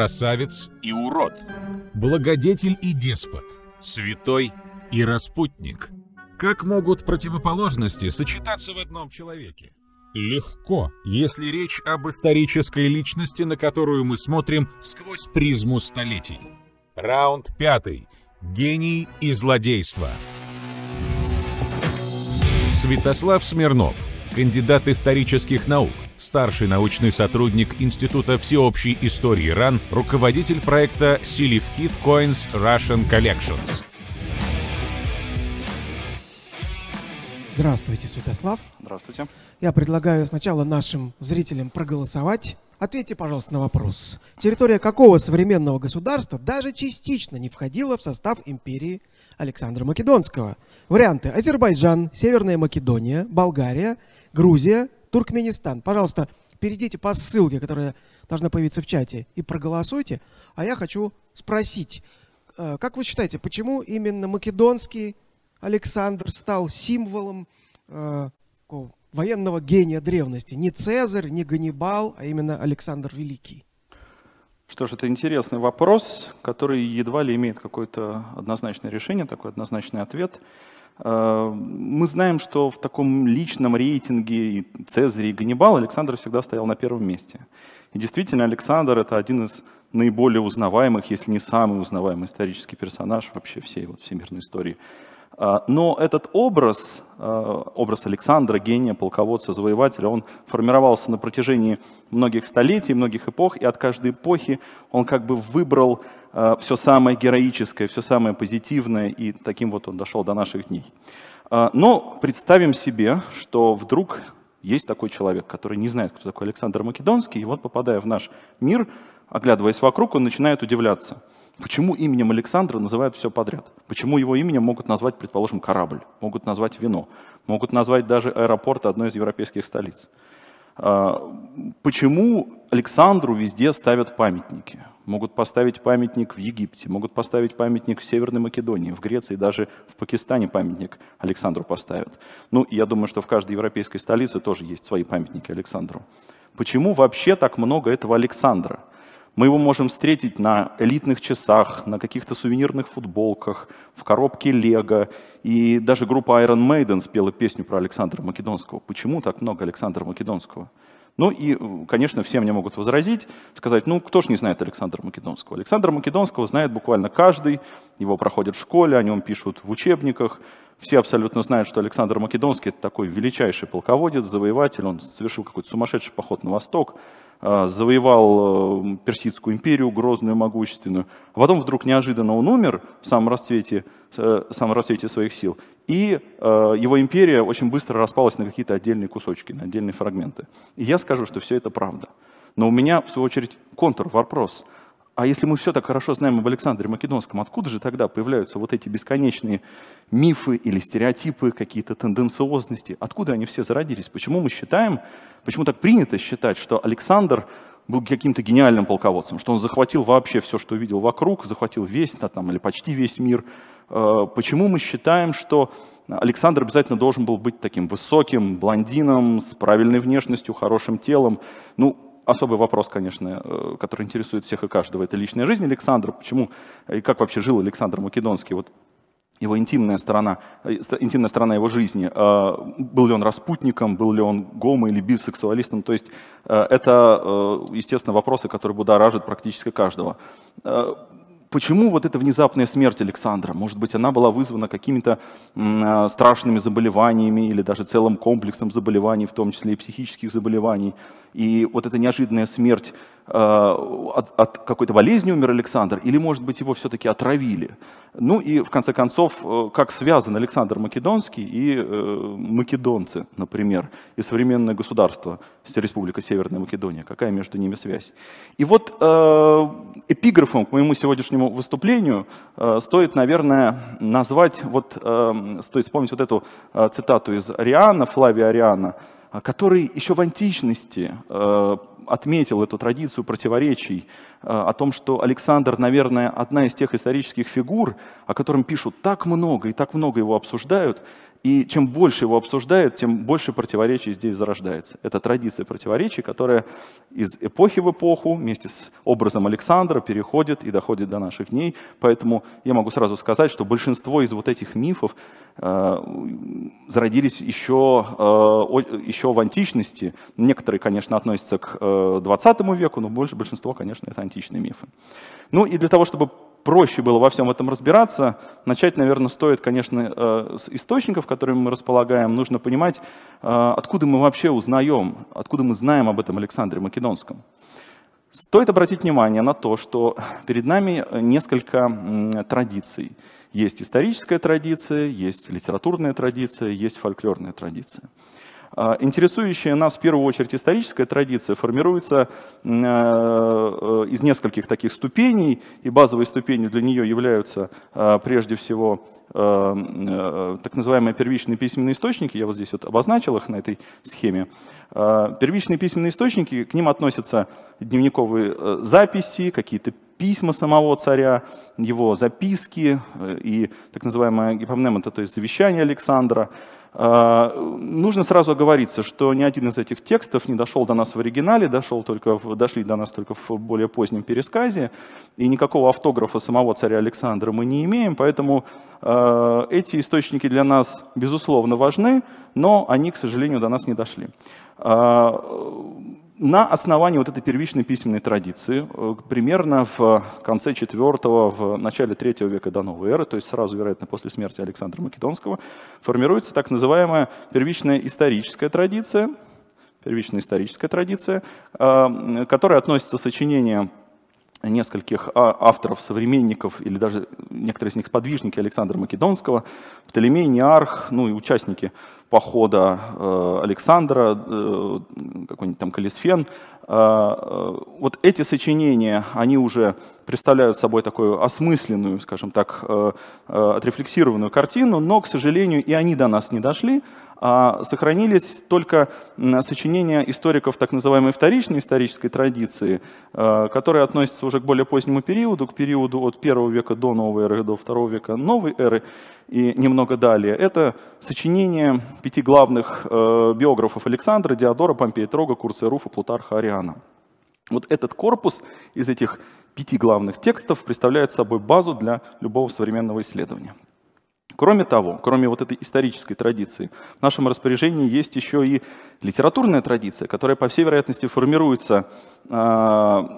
красавец и урод, благодетель и деспот, святой и распутник. Как могут противоположности сочетаться в одном человеке? Легко, если речь об исторической личности, на которую мы смотрим сквозь призму столетий. Раунд пятый. Гений и злодейство. Святослав Смирнов, кандидат исторических наук, старший научный сотрудник Института всеобщей истории РАН, руководитель проекта Silifkit Coins Russian Collections. Здравствуйте, Святослав. Здравствуйте. Я предлагаю сначала нашим зрителям проголосовать. Ответьте, пожалуйста, на вопрос. Территория какого современного государства даже частично не входила в состав империи Александра Македонского? Варианты. Азербайджан, Северная Македония, Болгария, Грузия, Туркменистан. Пожалуйста, перейдите по ссылке, которая должна появиться в чате, и проголосуйте. А я хочу спросить, э, как вы считаете, почему именно македонский Александр стал символом э, военного гения древности. Не Цезарь, не Ганнибал, а именно Александр Великий. Что ж, это интересный вопрос, который едва ли имеет какое-то однозначное решение, такой однозначный ответ. Э, мы знаем, что в таком личном рейтинге Цезарь и Ганнибал Александр всегда стоял на первом месте. И действительно, Александр — это один из наиболее узнаваемых, если не самый узнаваемый исторический персонаж вообще всей вот всемирной истории. А, но этот образ, а, образ Александра, гения, полководца, завоевателя, он формировался на протяжении многих столетий, многих эпох, и от каждой эпохи он как бы выбрал а, все самое героическое, все самое позитивное, и таким вот он дошел до наших дней. Но представим себе, что вдруг есть такой человек, который не знает, кто такой Александр Македонский, и вот попадая в наш мир, оглядываясь вокруг, он начинает удивляться – Почему именем Александра называют все подряд? Почему его именем могут назвать, предположим, корабль, могут назвать вино, могут назвать даже аэропорт одной из европейских столиц? А, почему Александру везде ставят памятники? Могут поставить памятник в Египте, могут поставить памятник в Северной Македонии, в Греции, даже в Пакистане памятник Александру поставят. Ну, я думаю, что в каждой европейской столице тоже есть свои памятники Александру. Почему вообще так много этого Александра? Мы его можем встретить на элитных часах, на каких-то сувенирных футболках, в коробке Лего. И даже группа Iron Maiden спела песню про Александра Македонского. Почему так много Александра Македонского? Ну и, конечно, все мне могут возразить, сказать, ну кто ж не знает Александра Македонского? Александра Македонского знает буквально каждый, его проходят в школе, о нем пишут в учебниках. Все абсолютно знают, что Александр Македонский – это такой величайший полководец, завоеватель, он совершил какой-то сумасшедший поход на восток, завоевал э, Персидскую империю, грозную, могущественную, а потом вдруг неожиданно он умер в самом расцвете, э, в самом расцвете своих сил, и э, его империя очень быстро распалась на какие-то отдельные кусочки, на отдельные фрагменты. И я скажу, что все это правда. Но у меня, в свою очередь, контур, вопрос. А если мы все так хорошо знаем об Александре Македонском, откуда же тогда появляются вот эти бесконечные мифы или стереотипы, какие-то тенденциозности? Откуда они все зародились? Почему мы считаем, почему так принято считать, что Александр был каким-то гениальным полководцем, что он захватил вообще все, что увидел вокруг, захватил весь, там, или почти весь мир. Э, почему мы считаем, что Александр обязательно должен был быть таким высоким, блондином, с правильной внешностью, хорошим телом? Ну, особый вопрос, конечно, э, который интересует всех и каждого, это личная жизнь Александра. Почему и как вообще жил Александр Македонский? Вот его интимная сторона, э, интимная сторона его жизни. Э, был ли он распутником, был ли он гомо или бисексуалистом? То есть это, естественно, вопросы, которые будоражат практически каждого. Почему вот эта внезапная смерть Александра? Может быть, она была вызвана какими-то э, страшными заболеваниями или даже целым комплексом заболеваний, в том числе и психических заболеваний. И вот эта неожиданная смерть э, от, от какой-то болезни умер Александр, или, может быть, его все-таки отравили. Ну и, в конце концов, э, как связан Александр Македонский и э, македонцы, например, и современное государство, Республика Северная Македония, какая между ними связь. И вот э, эпиграфом к моему сегодняшнему выступлению э, стоит, наверное, назвать, вот, э, стоит вспомнить вот эту э, цитату из Ариана, Флавия Ариана, который еще в античности отметил эту традицию противоречий о том, что Александр, наверное, одна из тех исторических фигур, о котором пишут так много и так много его обсуждают, И чем больше его обсуждают, тем больше противоречий здесь зарождается. Это традиция противоречий, которая из эпохи в эпоху вместе с образом Александра переходит и доходит до наших дней. Поэтому я могу сразу сказать, что большинство из вот этих мифов э, зародились еще, э, еще в античности. Некоторые, конечно, относятся к э, 20 веку, но больше большинство, конечно, это античные мифы. Ну и для того, чтобы проще было во всем этом разбираться, начать, наверное, стоит, конечно, э, с источников, которыми мы располагаем. Нужно понимать, э, откуда мы вообще узнаем, откуда мы знаем об этом Александре Македонском. Стоит обратить внимание на то, что перед нами несколько традиций. Есть историческая традиция, есть литературная традиция, есть фольклорная традиция. А, интересующая нас в первую очередь историческая традиция формируется э, э, из нескольких таких ступеней, и базовой ступенью для нее являются а, прежде всего э, так называемые первичные письменные источники, я вот здесь вот обозначил их на этой схеме. А, первичные письменные источники, к ним относятся дневниковые записи, какие-то письма самого царя, его записки и так называемая гипомнема, то есть завещание Александра, нужно сразу оговориться, что ни один из этих текстов не дошел до нас в оригинале, дошел только в, дошли до нас только в более позднем пересказе, и никакого автографа самого царя Александра мы не имеем, поэтому э, эти источники для нас, безусловно, важны, но они, к сожалению, до нас не дошли. На основании вот этой первичной письменной традиции, э, примерно в конце IV, в начале III века до новой эры, то есть сразу, вероятно, после смерти Александра Македонского, формируется так называемая первичная историческая традиция, первичная историческая традиция, э, которая относится сочинениям нескольких а, авторов, современников, или даже некоторые из них сподвижники Александра Македонского, Птолемей, Неарх, ну и участники похода э, Александра, э, какой-нибудь там Калисфен. Э, вот эти сочинения, они уже представляют собой такую осмысленную, скажем так, отрефлексированную картину, но, к сожалению, и они до нас не дошли, сохранились только сочинения историков так называемой вторичной исторической традиции, э, которые относятся уже к более позднему периоду, к периоду от первого века до новой эры до второго века новой эры и немного далее. Это сочинения пяти главных э, биографов Александра, Диодора, Помпея Трога, Курса Руфа, Плутарха, Ариана. Вот этот корпус из этих пяти главных текстов представляет собой базу для любого современного исследования. Кроме того, кроме вот этой исторической традиции, в нашем распоряжении есть еще и литературная традиция, которая, по всей вероятности, формируется, э,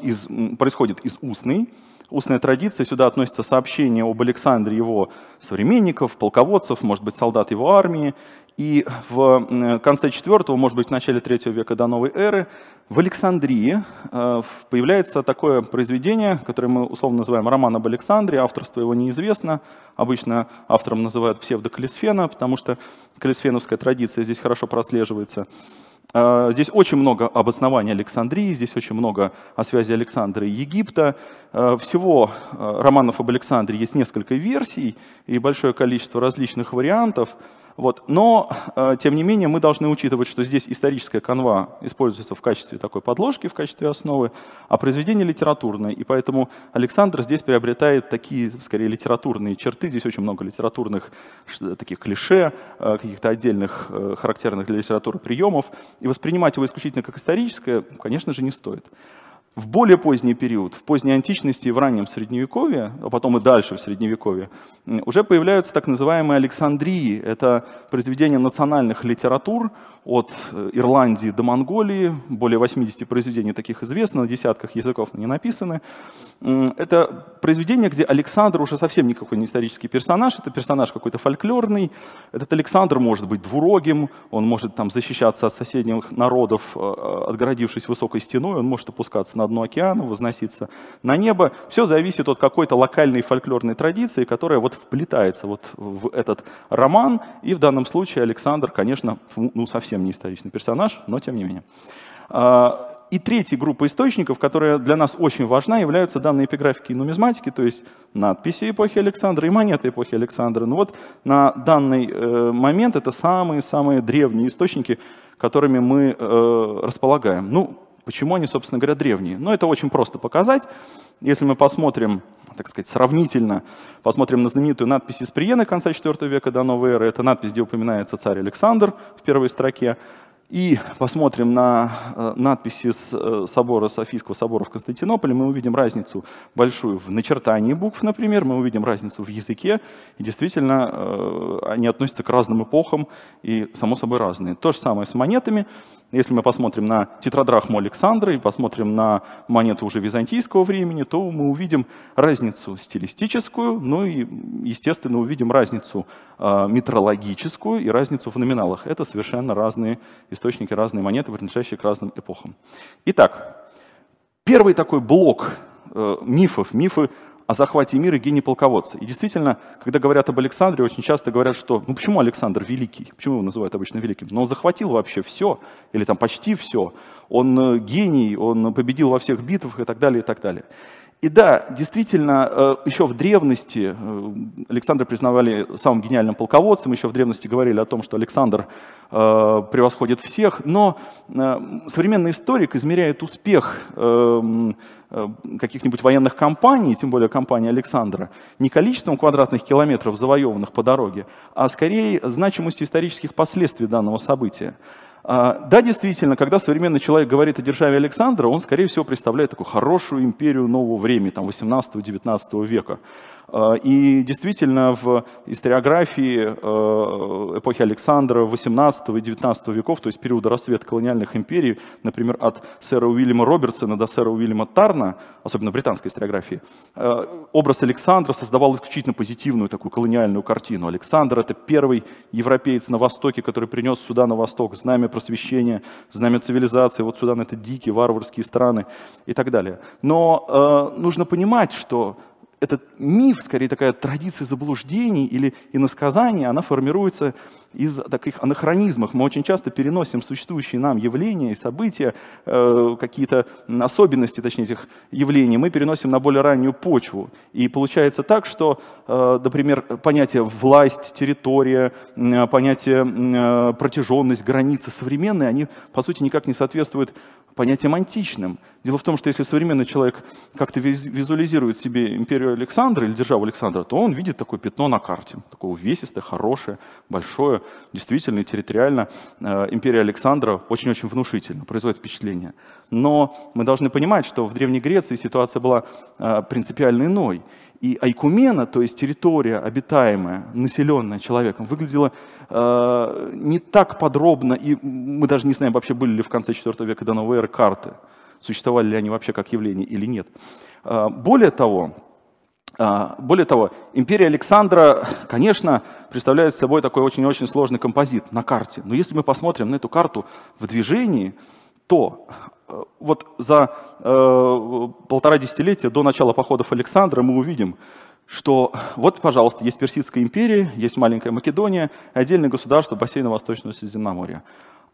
из, происходит из устной, устная традиция, сюда относятся сообщения об Александре его современников, полководцев, может быть, солдат его армии, и в конце IV, может быть, в начале III века до новой эры в Александрии э, появляется такое произведение, которое мы условно называем роман об Александре. Авторство его неизвестно. Обычно автором называют псевдокалисфена, потому что калисфеновская традиция здесь хорошо прослеживается. Э, здесь очень много об основании Александрии, здесь очень много о связи Александра и Египта. Э, всего романов об Александре есть несколько версий и большое количество различных вариантов. Вот. Но, э, тем не менее, мы должны учитывать, что здесь историческая канва используется в качестве такой подложки, в качестве основы, а произведение литературное. И поэтому Александр здесь приобретает такие, скорее, литературные черты. Здесь очень много литературных таких клише, э, каких-то отдельных э, характерных для литературы приемов. И воспринимать его исключительно как историческое, конечно же, не стоит. В более поздний период, в поздней античности и в раннем средневековье, а потом и дальше в средневековье, уже появляются так называемые Александрии. Это произведения национальных литератур от э, Ирландии до Монголии. Более 80 произведений таких известно, на десятках языков они написаны. Это произведение, где Александр уже совсем никакой не исторический персонаж, это персонаж какой-то фольклорный. Этот Александр может быть двурогим, он может там защищаться от соседних народов, э, э, отгородившись высокой стеной, он может опускаться на дно океана, возноситься на небо. Все зависит от какой-то локальной фольклорной традиции, которая вот вплетается вот в этот роман. И в данном случае Александр, конечно, ну, совсем не историчный персонаж, но тем не менее. А, и третья группа источников, которая для нас очень важна, являются данные эпиграфики и нумизматики, то есть надписи эпохи Александра и монеты эпохи Александра. Ну вот на данный э, момент это самые-самые древние источники, которыми мы э, располагаем. Ну, Почему они, собственно говоря, древние? Ну, это очень просто показать. Если мы посмотрим так сказать, сравнительно посмотрим на знаменитую надпись из Приены конца IV века до новой эры. Это надпись, где упоминается царь Александр в первой строке и посмотрим на э, надписи с э, собора Софийского собора в Константинополе, мы увидим разницу большую в начертании букв, например, мы увидим разницу в языке, и действительно э, они относятся к разным эпохам и, само собой, разные. То же самое с монетами. Если мы посмотрим на тетрадрахму Александра и посмотрим на монету уже византийского времени, то мы увидим разницу стилистическую, ну и, естественно, увидим разницу метрологическую и разницу в номиналах. Это совершенно разные источники, разные монеты, принадлежащие к разным эпохам. Итак, первый такой блок э, мифов, мифы о захвате мира гений полководца. И действительно, когда говорят об Александре, очень часто говорят, что ну почему Александр великий? Почему его называют обычно великим? Но он захватил вообще все, или там почти все. Он э, гений, он победил во всех битвах и так далее, и так далее. И да, действительно, э, еще в древности э, Александра признавали самым гениальным полководцем, еще в древности говорили о том, что Александр э, превосходит всех, но современный историк измеряет успех каких-нибудь военных кампаний, тем более кампании Александра, не количеством квадратных километров, завоеванных по дороге, а скорее значимостью исторических последствий данного события. А, да, действительно, когда современный человек говорит о державе Александра, он, скорее всего, представляет такую хорошую империю нового времени, там, 18-19 века. А, и действительно в историографии э, эпохи Александра 18 и 19 веков, то есть периода рассвета колониальных империй, например, от сэра Уильяма Робертсона до сэра Уильяма Тарна, особенно в британской историографии, э, образ Александра создавал исключительно позитивную такую колониальную картину. Александр — это первый европеец на Востоке, который принес сюда на Восток знамя просвещения, знамя цивилизации, вот Судан — это дикие варварские страны и так далее. Но э, нужно понимать, что этот миф, скорее такая традиция заблуждений или иносказания, она формируется из таких анахронизмов. Мы очень часто переносим существующие нам явления и события, э, какие-то особенности, точнее, этих явлений, мы переносим на более раннюю почву. И получается так, что, э, например, понятие власть, территория, э, понятие протяженность, границы современные, они, по сути, никак не соответствуют понятиям античным. Дело в том, что если современный человек как-то визуализирует себе империю Александра или державу Александра, то он видит такое пятно на карте, такое увесистое, хорошее, большое, действительно территориально. Э, империя Александра очень-очень внушительно, производит впечатление. Но мы должны понимать, что в Древней Греции ситуация была э, принципиально иной. И Айкумена, то есть территория обитаемая, населенная человеком, выглядела э, не так подробно, и мы даже не знаем, вообще были ли в конце IV века до новой эры карты, существовали ли они вообще как явление или нет. Э, более того, более того, империя Александра, конечно, представляет собой такой очень-очень сложный композит на карте. Но если мы посмотрим на эту карту в движении, то э, вот за э, полтора десятилетия до начала походов Александра мы увидим, что вот, пожалуйста, есть Персидская империя, есть маленькая Македония, отдельное государство бассейна Восточного Средиземноморья.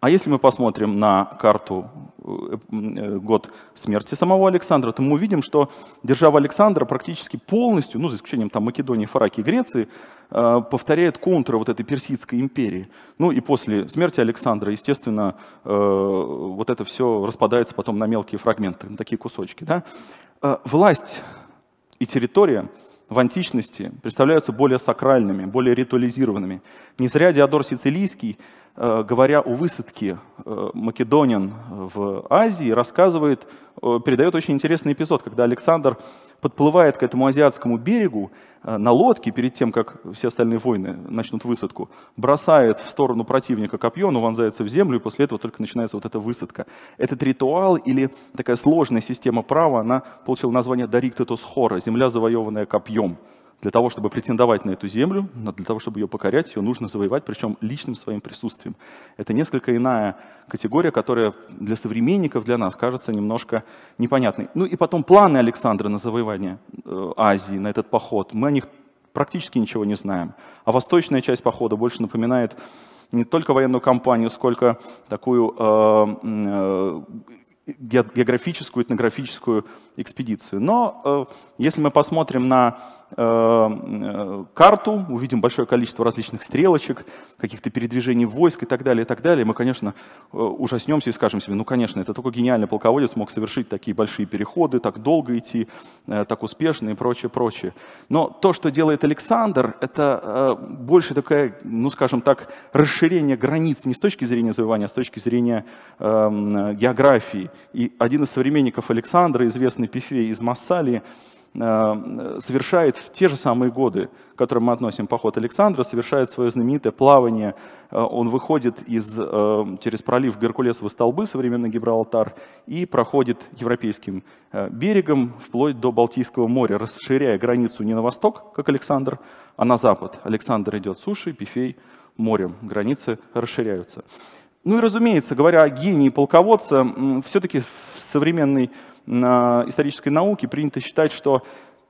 А если мы посмотрим на карту э, э, год смерти самого Александра, то мы увидим, что держава Александра практически полностью, ну, за исключением там Македонии, Фракии, Греции, э, повторяет контуры вот этой персидской империи. Ну и после смерти Александра, естественно, вот это все распадается потом на мелкие фрагменты, на такие кусочки. Да? Власть и территория в античности представляются более сакральными, более ритуализированными. Не зря Диодор Сицилийский говоря о высадке э, македонин в Азии, рассказывает, э, передает очень интересный эпизод, когда Александр подплывает к этому азиатскому берегу на лодке перед тем, как все остальные войны начнут высадку, бросает в сторону противника копье, но вонзается в землю, и после этого только начинается вот эта высадка. Этот ритуал или такая сложная система права, она получила название «Дариктетус хора» — земля, завоеванная копьем. Для того, чтобы претендовать на эту землю, для того, чтобы ее покорять, ее нужно завоевать, причем личным своим присутствием. Это несколько иная категория, которая для современников, для нас кажется немножко непонятной. Ну и потом планы Александра на завоевание э, Азии, на этот поход. Мы о них практически ничего не знаем. А восточная часть похода больше напоминает не только военную кампанию, сколько такую э, э, географическую, этнографическую экспедицию. Но э, если мы посмотрим на э, э, карту, увидим большое количество различных стрелочек, каких-то передвижений войск и так далее, и так далее, мы, конечно, ужаснемся и скажем себе, ну, конечно, это только гениальный полководец мог совершить такие большие переходы, так долго идти, так успешно и прочее, прочее. Но то, что делает Александр, это больше такая, ну, скажем так, расширение границ не с точки зрения завоевания, а с точки зрения э, географии. И один из современников Александра, известный Пифей из Массалии, э, совершает в те же самые годы, к которым мы относим поход Александра, совершает свое знаменитое плавание. Э, он выходит из, э, через пролив Геркулесовы столбы, современный Гибралтар, и проходит европейским берегом вплоть до Балтийского моря, расширяя границу не на восток, как Александр, а на запад. Александр идет сушей, Пифей морем. Границы расширяются. Ну и разумеется, говоря о гении полководца, все-таки в современной исторической науке принято считать, что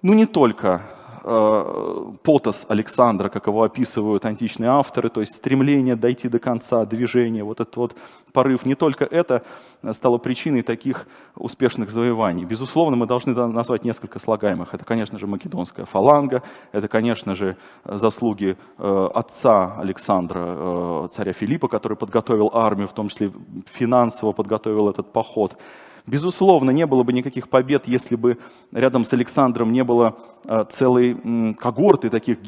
ну не только Э, потос Александра, как его описывают античные авторы, то есть стремление дойти до конца, движение, вот этот вот порыв, не только это стало причиной таких успешных завоеваний. Безусловно, мы должны назвать несколько слагаемых. Это, конечно же, македонская фаланга, это, конечно же, заслуги э, отца Александра, э, царя Филиппа, который подготовил армию, в том числе финансово подготовил этот поход. Безусловно, не было бы никаких побед, если бы рядом с Александром не было э, целой когорты таких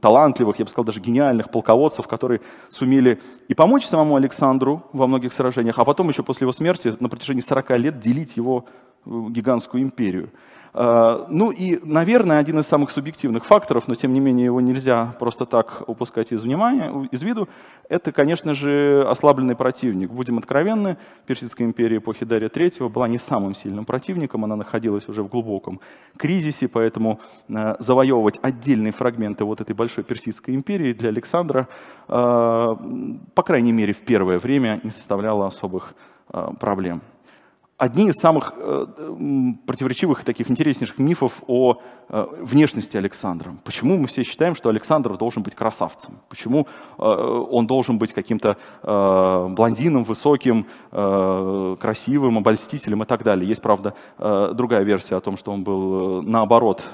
талантливых, я бы сказал, даже гениальных полководцев, которые сумели и помочь самому Александру во многих сражениях, а потом еще после его смерти на протяжении 40 лет делить его э, гигантскую империю. Э, ну и, наверное, один из самых субъективных факторов, но тем не менее его нельзя просто так упускать из внимания, из виду, это, конечно же, ослабленный противник. Будем откровенны, Персидская империя эпохи Дария III была не самым сильным противником, она находилась уже в глубоком кризисе, поэтому э, завоевывать отдельные фрагменты вот этой большой Персидской империи для Александра, э, по крайней мере, в первое время не составляло особых проблем одни из самых э, противоречивых таких интереснейших мифов о э, внешности Александра. Почему мы все считаем, что Александр должен быть красавцем? Почему э, он должен быть каким-то блондином, высоким, красивым, обольстителем и так далее? Есть, правда, другая версия о том, что он был наоборот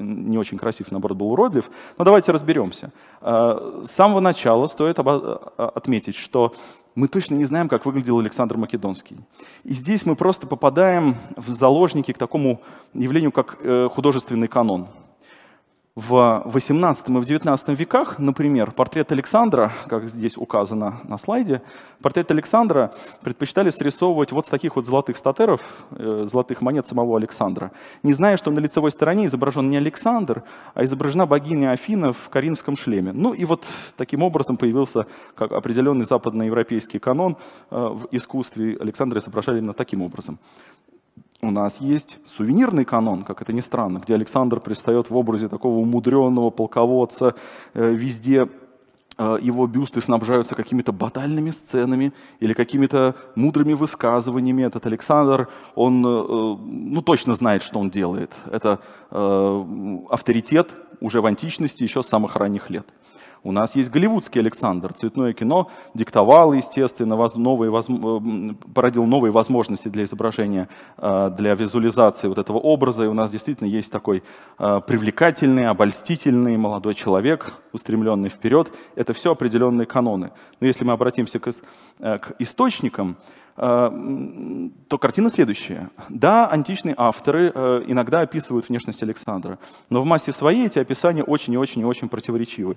не очень красив, наоборот был уродлив. Но давайте разберемся. Э, с самого начала стоит э, отметить, что мы точно не знаем, как выглядел Александр Македонский. И здесь мы просто попадаем в заложники к такому явлению, как э, художественный канон в XVIII и в XIX веках, например, портрет Александра, как здесь указано на слайде, портрет Александра предпочитали срисовывать вот с таких вот золотых статеров, э, золотых монет самого Александра, не зная, что на лицевой стороне изображен не Александр, а изображена богиня Афина в коринфском шлеме. Ну и вот таким образом появился как определенный западноевропейский канон э, в искусстве. Александра изображали именно таким образом у нас есть сувенирный канон, как это ни странно, где Александр пристает в образе такого умудренного полководца, э, везде э, его бюсты снабжаются какими-то батальными сценами или какими-то мудрыми высказываниями. Этот Александр, он э, ну, точно знает, что он делает. Это авторитет уже в античности, еще с самых ранних лет. У нас есть голливудский Александр. Цветное кино диктовало, естественно, новые, э, породил новые возможности для изображения, э, для визуализации вот этого образа. И у нас действительно есть такой э, привлекательный, обольстительный молодой человек, устремленный вперед. Это все определенные каноны. Но если мы обратимся к, к источникам, то картина следующая. Да, античные авторы иногда описывают внешность Александра, но в массе своей эти описания очень и очень и очень противоречивы.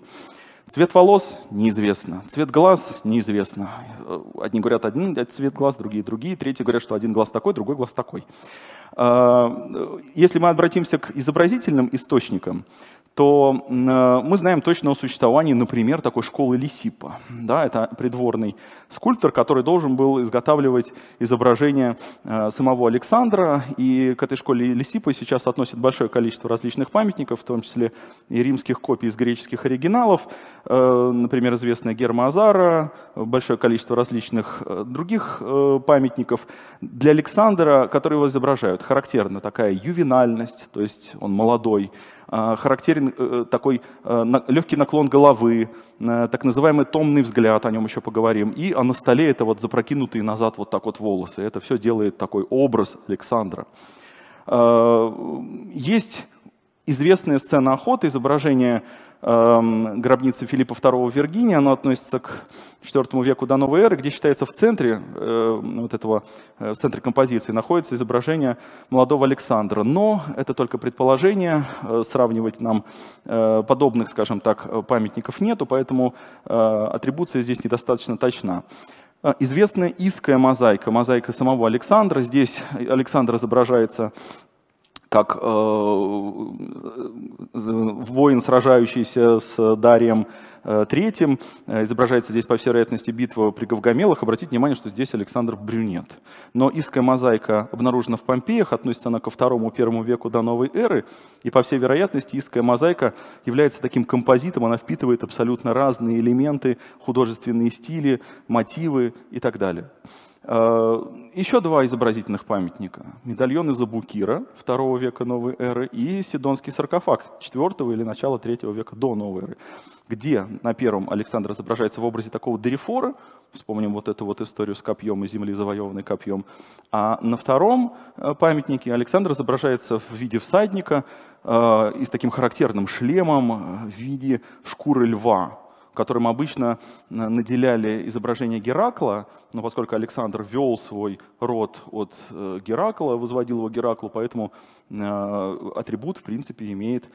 Цвет волос неизвестно, цвет глаз неизвестно. Одни говорят один цвет глаз, другие другие, третьи говорят, что один глаз такой, другой глаз такой. А, если мы обратимся к изобразительным источникам, то мы знаем точно о существовании, например, такой школы Лисипа. Да, это придворный скульптор, который должен был изготавливать изображение э, самого Александра. И к этой школе Лисипа сейчас относят большое количество различных памятников, в том числе и римских копий из греческих оригиналов. Например, известная Герма Азара, большое количество различных других памятников. Для Александра, которые его изображают, характерна такая ювенальность, то есть он молодой, характерен такой легкий наклон головы, так называемый томный взгляд, о нем еще поговорим, и а на столе это вот запрокинутые назад вот так вот волосы. Это все делает такой образ Александра. Есть известная сцена охоты, изображение э, гробницы Филиппа II в Виргинии, оно относится к IV веку до новой эры, где считается в центре э, вот этого, э, в центре композиции находится изображение молодого Александра. Но это только предположение, э, сравнивать нам э, подобных, скажем так, памятников нету, поэтому атрибуция здесь недостаточно точна. Известная иская мозаика, мозаика самого Александра. Здесь Александр изображается как э, воин, сражающийся с Дарием э, Третьим. Э, изображается здесь, по всей вероятности, битва при Гавгамелах. Обратите внимание, что здесь Александр брюнет. Но иская мозаика обнаружена в Помпеях, относится она ко второму-первому веку до новой эры. И, по всей вероятности, иская мозаика является таким композитом, она впитывает абсолютно разные элементы, художественные стили, мотивы и так далее. Э, Еще два изобразительных памятника. Медальон из Абукира II века новой эры и Сидонский саркофаг IV или начала III века до новой эры, где на первом Александр изображается в образе такого дерифора, вспомним вот эту вот историю с копьем и земли, завоеванной копьем, а на втором э, памятнике Александр изображается в виде всадника э, и с таким характерным шлемом в виде шкуры льва, которым обычно э, наделяли изображение Геракла, но поскольку Александр вел свой род от э, Геракла, возводил его Гераклу, поэтому э, атрибут, в принципе, имеет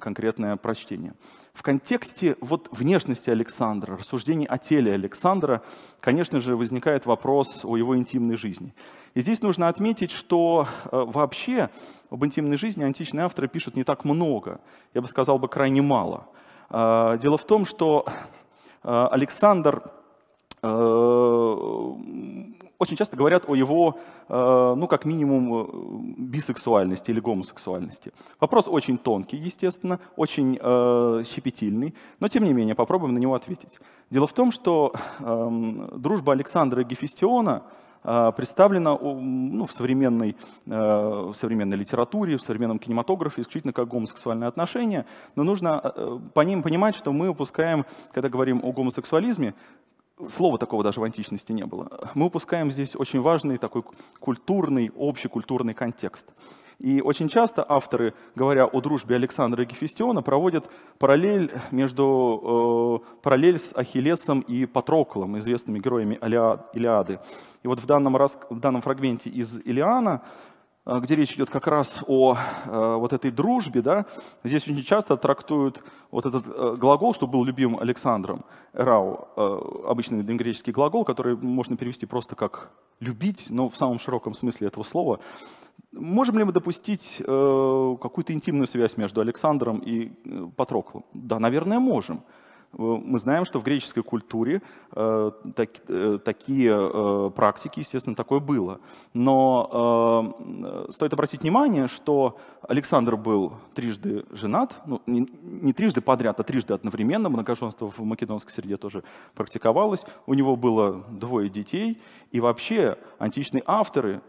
конкретное прочтение. В контексте вот внешности Александра, рассуждений о теле Александра, конечно же, возникает вопрос о его интимной жизни. И здесь нужно отметить, что вообще об интимной жизни античные авторы пишут не так много, я бы сказал бы крайне мало – дело в том, что а, Александр э, очень часто говорят о его, э, ну, как минимум, бисексуальности или гомосексуальности. Вопрос очень тонкий, естественно, очень э, щепетильный, но, тем не менее, попробуем на него ответить. Дело в том, что эм, дружба Александра и Гефестиона – а, представлена ну, в, современной, э, в современной литературе, в современном кинематографе исключительно как гомосексуальные отношения, но нужно э, по ним понимать, что мы упускаем, когда говорим о гомосексуализме, слова такого даже в античности не было, мы упускаем здесь очень важный такой культурный, общекультурный контекст. И очень часто авторы, говоря о дружбе Александра и Гефестиона, проводят параллель между э, параллель с Ахиллесом и Патроклом, известными героями Илиады. И вот в данном, в данном фрагменте из Илиана где речь идет как раз о э, вот этой дружбе, да, здесь очень часто трактуют вот этот э, глагол, что был любим Александром, рау, э, обычный древнегреческий глагол, который можно перевести просто как «любить», но в самом широком смысле этого слова. Можем ли мы допустить какую-то интимную связь между Александром и Патроклом? Да, наверное, можем. Мы знаем, что в греческой культуре э, так, э, такие э, практики, естественно, такое было. Но стоит обратить внимание, что Александр был трижды женат, ну, не, не трижды подряд, а трижды одновременно. Многоженство в македонской среде тоже практиковалось. У него было двое детей. И вообще античные авторы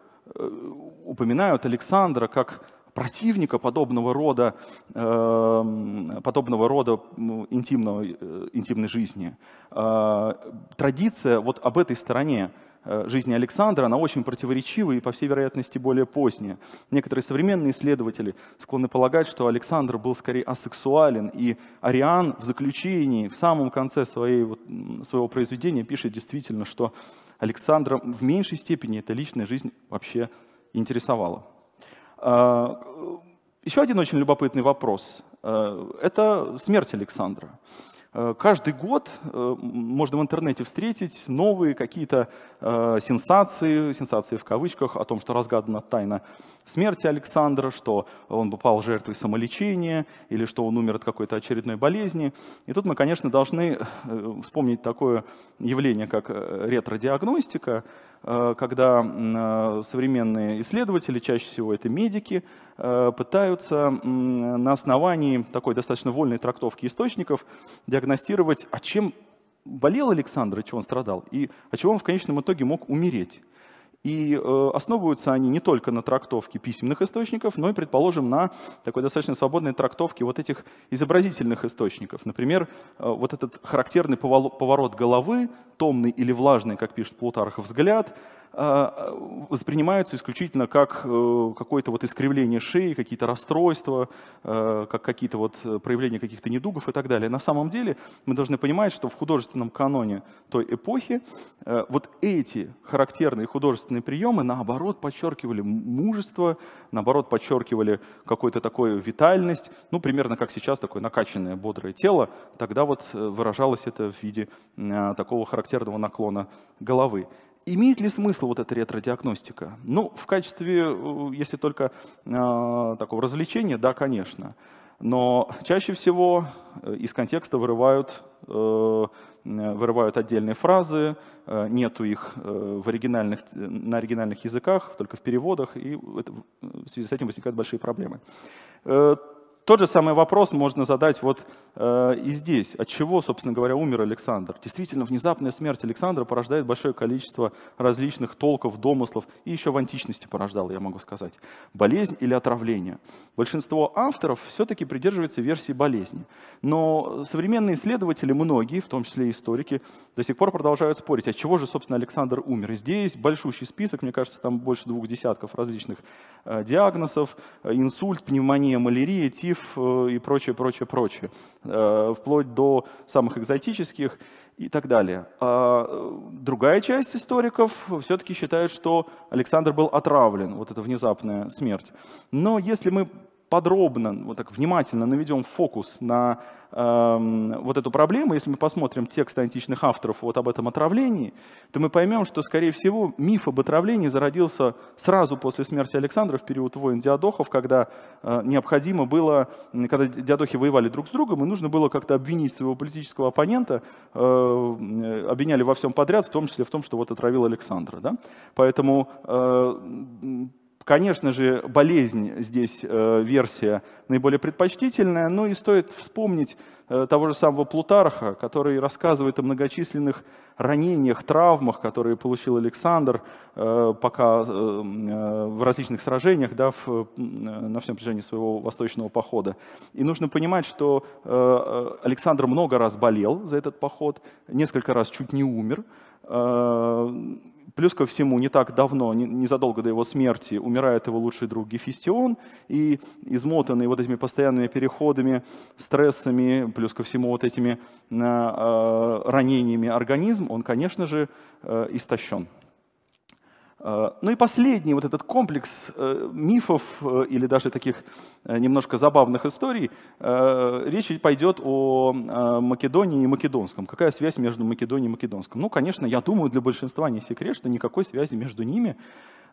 упоминают Александра как противника подобного рода, э, подобного рода интимного, э, интимной жизни. Э, традиция вот об этой стороне э, жизни Александра, она очень противоречивая и, по всей вероятности, более поздняя. Некоторые современные исследователи склонны полагать, что Александр был скорее асексуален, и Ариан в заключении, в самом конце своей, вот, своего произведения пишет действительно, что Александра в меньшей степени эта личная жизнь вообще интересовала. А, еще один очень любопытный вопрос. А, это смерть Александра. Э, каждый год э, можно в интернете встретить новые какие-то э, сенсации, сенсации в кавычках, о том, что разгадана тайна смерти Александра, что он попал жертвой самолечения или что он умер от какой-то очередной болезни. И тут мы, конечно, должны вспомнить такое явление, как ретродиагностика. когда современные исследователи, чаще всего это медики, пытаются на основании такой достаточно вольной трактовки источников диагностировать, а чем болел Александр, от чего он страдал, и от чего он в конечном итоге мог умереть. И э, основываются они не только на трактовке письменных источников, но и, предположим, на такой достаточно свободной трактовке вот этих изобразительных источников. Например, э, вот этот характерный поворот головы, томный или влажный, как пишет Плутархов, взгляд – воспринимаются исключительно как э, какое-то вот искривление шеи, какие-то расстройства, э, как какие-то вот проявления каких-то недугов и так далее. На самом деле мы должны понимать, что в художественном каноне той эпохи э, вот эти характерные художественные приемы наоборот подчеркивали мужество, наоборот подчеркивали какую-то такую витальность, ну примерно как сейчас такое накачанное бодрое тело, тогда вот выражалось это в виде такого характерного наклона головы. Имеет ли смысл вот эта ретродиагностика? Ну, в качестве, э, если только э, такого развлечения, да, конечно. Но чаще всего э, из контекста вырывают, э, вырывают отдельные фразы, э, нету их в оригинальных, на оригинальных языках, только в переводах, и это, в связи с этим возникают большие проблемы. Тот же самый вопрос можно задать вот э, и здесь. От чего, собственно говоря, умер Александр? Действительно, внезапная смерть Александра порождает большое количество различных толков, домыслов, и еще в античности порождала, я могу сказать. Болезнь или отравление. Большинство авторов все-таки придерживается версии болезни. Но современные исследователи, многие, в том числе и историки, до сих пор продолжают спорить, от чего же, собственно, Александр умер. И здесь большущий список, мне кажется, там больше двух десятков различных э, диагнозов. Э, инсульт, пневмония, малярия, тиф, Киев э, и прочее, прочее, прочее, э, вплоть до самых экзотических и так далее. А э, другая часть историков все-таки считает, что Александр был отравлен, вот эта внезапная смерть. Но если мы подробно, вот так внимательно наведем фокус на э, вот эту проблему, если мы посмотрим тексты античных авторов вот об этом отравлении, то мы поймем, что, скорее всего, миф об отравлении зародился сразу после смерти Александра в период войн диадохов, когда э, необходимо было, когда диадохи воевали друг с другом, и нужно было как-то обвинить своего политического оппонента, э, обвиняли во всем подряд, в том числе в том, что вот отравил Александра. Да? Поэтому э, Конечно же, болезнь здесь э, версия наиболее предпочтительная, но и стоит вспомнить э, того же самого Плутарха, который рассказывает о многочисленных ранениях, травмах, которые получил Александр э, пока в различных сражениях да, в, на всем протяжении своего восточного похода. И нужно понимать, что Александр много раз болел за этот поход, несколько раз чуть не умер. Плюс ко всему, не так давно, незадолго до его смерти, умирает его лучший друг Гефестион, и измотанный вот этими постоянными переходами, стрессами, плюс ко всему вот этими э, ранениями организм, он, конечно же, э, истощен. Э, ну и последний вот этот комплекс э, мифов э, или даже таких немножко забавных историй, речь пойдет о Македонии и Македонском. Какая связь между Македонией и Македонском? Ну, конечно, я думаю, для большинства не секрет, что никакой связи между ними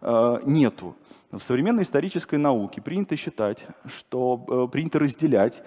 нету. В современной исторической науке принято считать, что принято разделять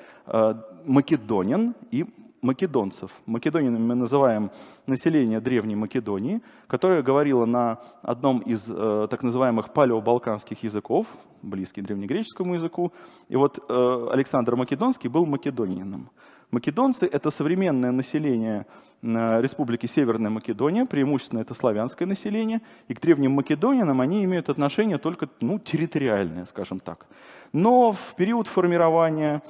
македонин и македонцев. Македонинами мы называем население Древней Македонии, которое говорило на одном из э, так называемых палеобалканских языков, близкий древнегреческому языку. И вот э, Александр Македонский был македонином. Македонцы — это современное население э, Республики Северная Македония, преимущественно это славянское население, и к древним македонинам они имеют отношение только ну, территориальное, скажем так. Но в период формирования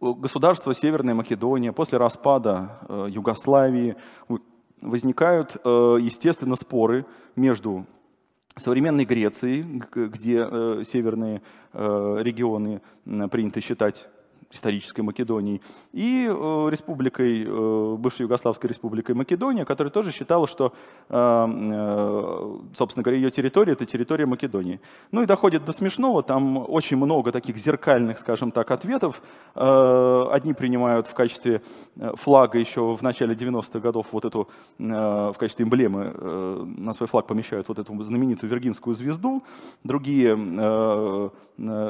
государство Северная Македония, после распада э, Югославии возникают, э, естественно, споры между современной Грецией, где э, северные регионы принято считать исторической Македонии, и э, республикой, э, бывшей Югославской республикой Македония, которая тоже считала, что, э, собственно говоря, ее территория — это территория Македонии. Ну и доходит до смешного, там очень много таких зеркальных, скажем так, ответов. Одни принимают в качестве флага еще в начале 90-х годов вот эту, в качестве эмблемы на свой флаг помещают вот эту знаменитую Виргинскую звезду, другие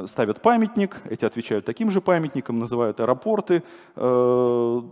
ставят памятник, эти отвечают таким же памятником, Киевом называют аэропорты, э,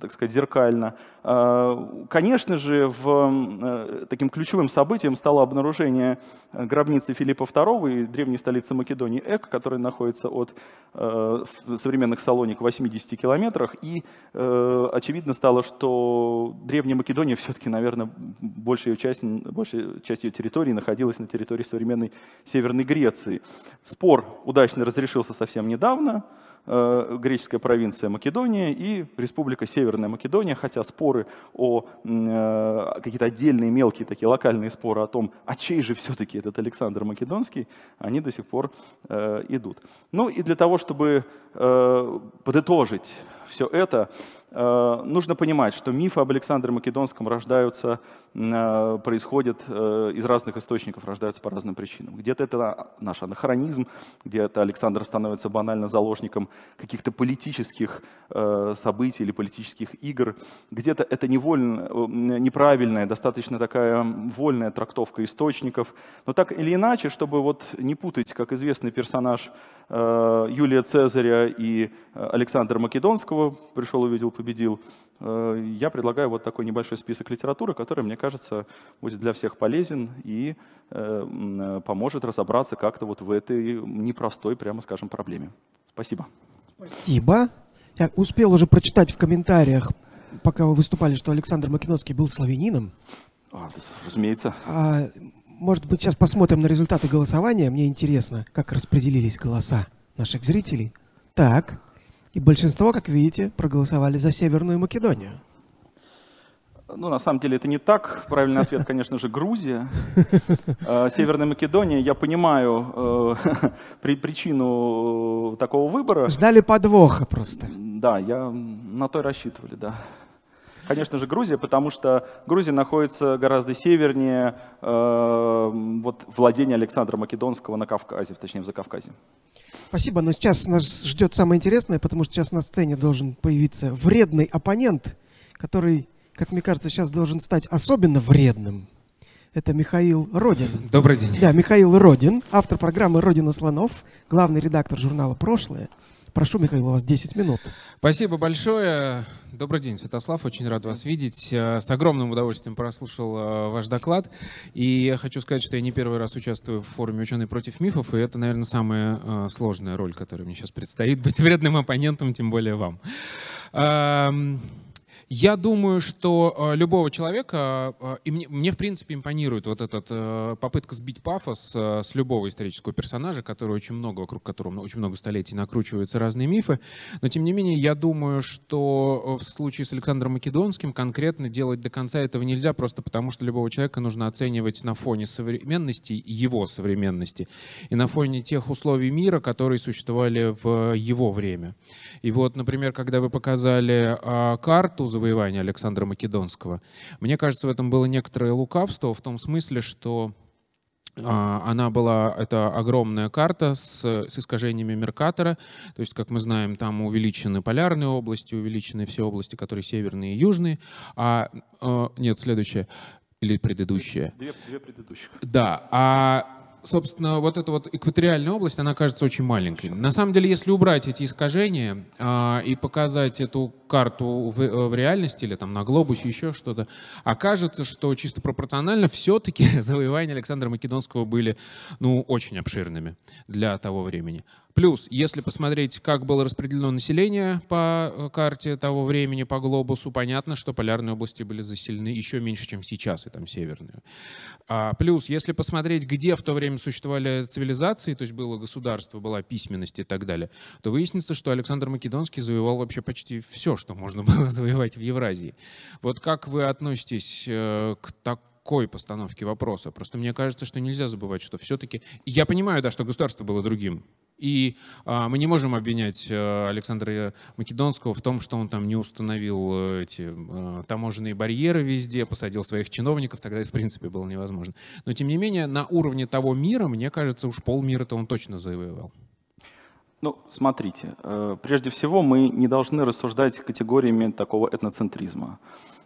так сказать, зеркально. Э, конечно же, в, э, таким ключевым событием стало обнаружение гробницы Филиппа II и древней столицы Македонии Эк, которая находится от современных Салоник в 80 километрах. И очевидно стало, что древняя Македония все-таки, наверное, большая часть, большая часть ее территории находилась на территории современной Северной Греции. Спор удачно разрешился совсем недавно. Э, греческая провинция Македония и Республика Северная Македония, хотя споры о э, какие-то отдельные мелкие такие локальные споры о том, а чей же все-таки этот Александр Македонский, они до сих пор э, идут. Ну и для того, чтобы подытожить все это, э, нужно понимать, что мифы об Александре Македонском рождаются, э, происходят э, из разных источников, рождаются по разным причинам. Где-то это наш анахронизм, где-то Александр становится банально заложником каких-то политических событий или политических игр, где-то это невольно, неправильная, достаточно такая вольная трактовка источников. Но так или иначе, чтобы вот не путать, как известный персонаж Юлия Цезаря и Александра Македонского, «Пришел, увидел, победил», э, я предлагаю вот такой небольшой список литературы, который, мне кажется, будет для всех полезен и э, поможет разобраться как-то вот в этой непростой, прямо скажем, проблеме. Спасибо. Спасибо. Я успел уже прочитать в комментариях, пока вы выступали, что Александр Македонский был славянином. А, разумеется. А, может быть, сейчас посмотрим на результаты голосования. Мне интересно, как распределились голоса наших зрителей. Так, и большинство, как видите, проголосовали за Северную Македонию. Ну, на самом деле это не так. Правильный ответ, конечно же, Грузия. А, Северная Македония, я понимаю э, причину такого выбора. Ждали подвоха просто. Да, я на то и рассчитывали, да. Конечно же, Грузия, потому что Грузия находится гораздо севернее э, вот, владения Александра Македонского на Кавказе, точнее в Закавказье. Спасибо, но сейчас нас ждет самое интересное, потому что сейчас на сцене должен появиться вредный оппонент, который, как мне кажется, сейчас должен стать особенно вредным. Это Михаил Родин. Добрый день. Да, Михаил Родин, автор программы «Родина слонов», главный редактор журнала «Прошлое». Прошу, Михаил, у вас 10 минут. Спасибо большое. Добрый день, Святослав. Очень рад вас видеть. Э, с огромным удовольствием прослушал э, ваш доклад. И я хочу сказать, что я не первый раз участвую в форуме «Ученые против мифов», и это, наверное, самая э, сложная роль, которая мне сейчас предстоит, быть вредным оппонентом, тем более вам. Я думаю, что э, любого человека, э, и мне, мне в принципе импонирует вот эта э, попытка сбить пафос э, с любого исторического персонажа, который очень много, вокруг которого очень много столетий накручиваются разные мифы. Но тем не менее, я думаю, что в случае с Александром Македонским конкретно делать до конца этого нельзя, просто потому что любого человека нужно оценивать на фоне современности, его современности, и на фоне тех условий мира, которые существовали в его время. И вот, например, когда вы показали э, карту завоевания Александра Македонского. Мне кажется, в этом было некоторое лукавство в том смысле, что а, она была, это огромная карта с, с искажениями Меркатора, то есть, как мы знаем, там увеличены полярные области, увеличены все области, которые северные и южные, а, а нет, следующее, или предыдущее. Две, две предыдущих. Да, а собственно, вот эта вот экваториальная область, она кажется очень маленькой. На самом деле, если убрать эти искажения а, и показать эту карту в, э, в реальности или там на глобусе еще что-то, окажется, что чисто пропорционально все-таки завоевания Александра Македонского были, ну, очень обширными для того времени. Плюс, если посмотреть, как было распределено население по э, карте того времени, по глобусу, понятно, что полярные области были заселены еще меньше, чем сейчас, и там северные. А, плюс, если посмотреть, где в то время существовали цивилизации, то есть было государство, была письменность и так далее, то выяснится, что Александр Македонский завоевал вообще почти все, что можно было завоевать в Евразии. Вот как вы относитесь э, к такой постановке вопроса? Просто мне кажется, что нельзя забывать, что все-таки... Я понимаю, да, что государство было другим, и а, мы не можем обвинять а, Александра Македонского в том, что он там не установил э, эти а, таможенные барьеры везде, посадил своих чиновников, тогда это в принципе было невозможно. Но тем не менее, на уровне того мира, мне кажется, уж полмира-то он точно завоевал. Ну, смотрите, э, прежде всего мы не должны рассуждать категориями такого этноцентризма.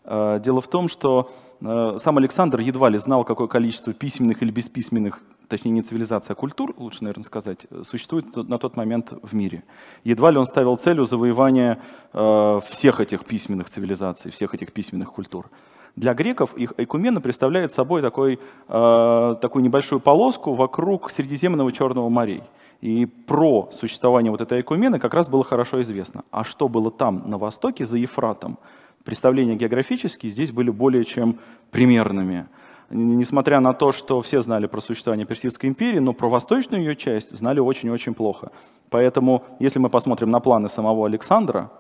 Дело в том, что сам Александр едва ли знал, какое количество письменных или бесписьменных точнее не цивилизация, а культур, лучше, наверное, сказать, существует на тот момент в мире. Едва ли он ставил целью завоевания э, всех этих письменных цивилизаций, всех этих письменных культур. Для греков их экумена представляет собой такой, э, такую небольшую полоску вокруг Средиземного Черного морей. И про существование вот этой экумены как раз было хорошо известно. А что было там, на востоке, за Ефратом, представления географические здесь были более чем примерными несмотря на то, что все знали про существование Персидской империи, но про восточную ее часть знали очень-очень плохо. Поэтому, если мы посмотрим на планы самого Александра,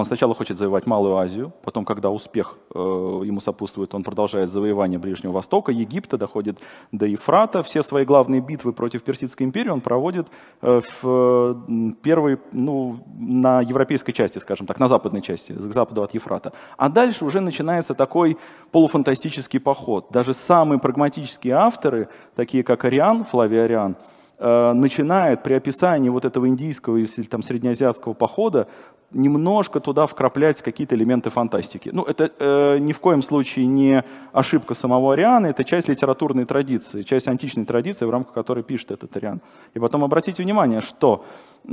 он сначала хочет завоевать Малую Азию, потом, когда успех э, ему сопутствует, он продолжает завоевание Ближнего Востока, Египта, доходит до Ефрата. Все свои главные битвы против Персидской империи он проводит э, в первой, ну, на европейской части, скажем так, на западной части, к западу от Ефрата. А дальше уже начинается такой полуфантастический поход. Даже самые прагматические авторы, такие как Ариан, Флавий Ариан, э, начинает при описании вот этого индийского или там среднеазиатского похода немножко туда вкраплять какие-то элементы фантастики. Ну, это э, ни в коем случае не ошибка самого Ариана, это часть литературной традиции, часть античной традиции, в рамках которой пишет этот Ариан. И потом обратите внимание, что э,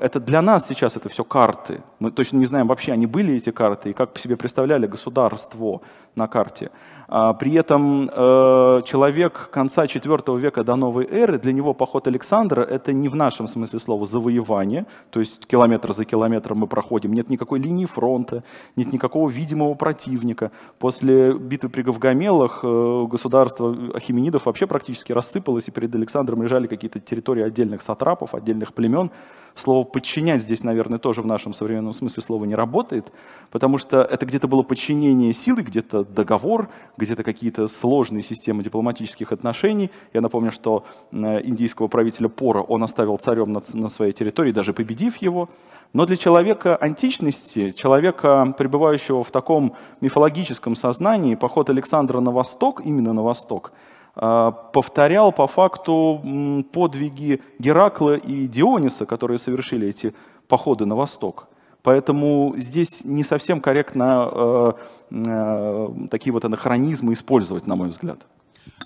это для нас сейчас это все карты. Мы точно не знаем вообще, они были эти карты, и как себе представляли государство на карте. А, при этом э, человек конца IV века до новой эры, для него поход Александра — это не в нашем смысле слова завоевание, то есть километр за километром которым мы проходим, нет никакой линии фронта, нет никакого видимого противника. После битвы при Гавгамелах э, государство Ахименидов вообще практически рассыпалось, и перед Александром лежали какие-то территории отдельных сатрапов, отдельных племен. Слово «подчинять» здесь, наверное, тоже в нашем современном смысле слова не работает, потому что это где-то было подчинение силы, где-то договор, где-то какие-то сложные системы дипломатических отношений. Я напомню, что э, индийского правителя Пора он оставил царем на, на своей территории, даже победив его. Но для человека античности, человека, пребывающего в таком мифологическом сознании, поход Александра на восток, именно на восток, а, повторял по факту подвиги Геракла и Диониса, которые совершили эти походы на восток. Поэтому здесь не совсем корректно э, э, такие вот анахронизмы использовать, на мой взгляд.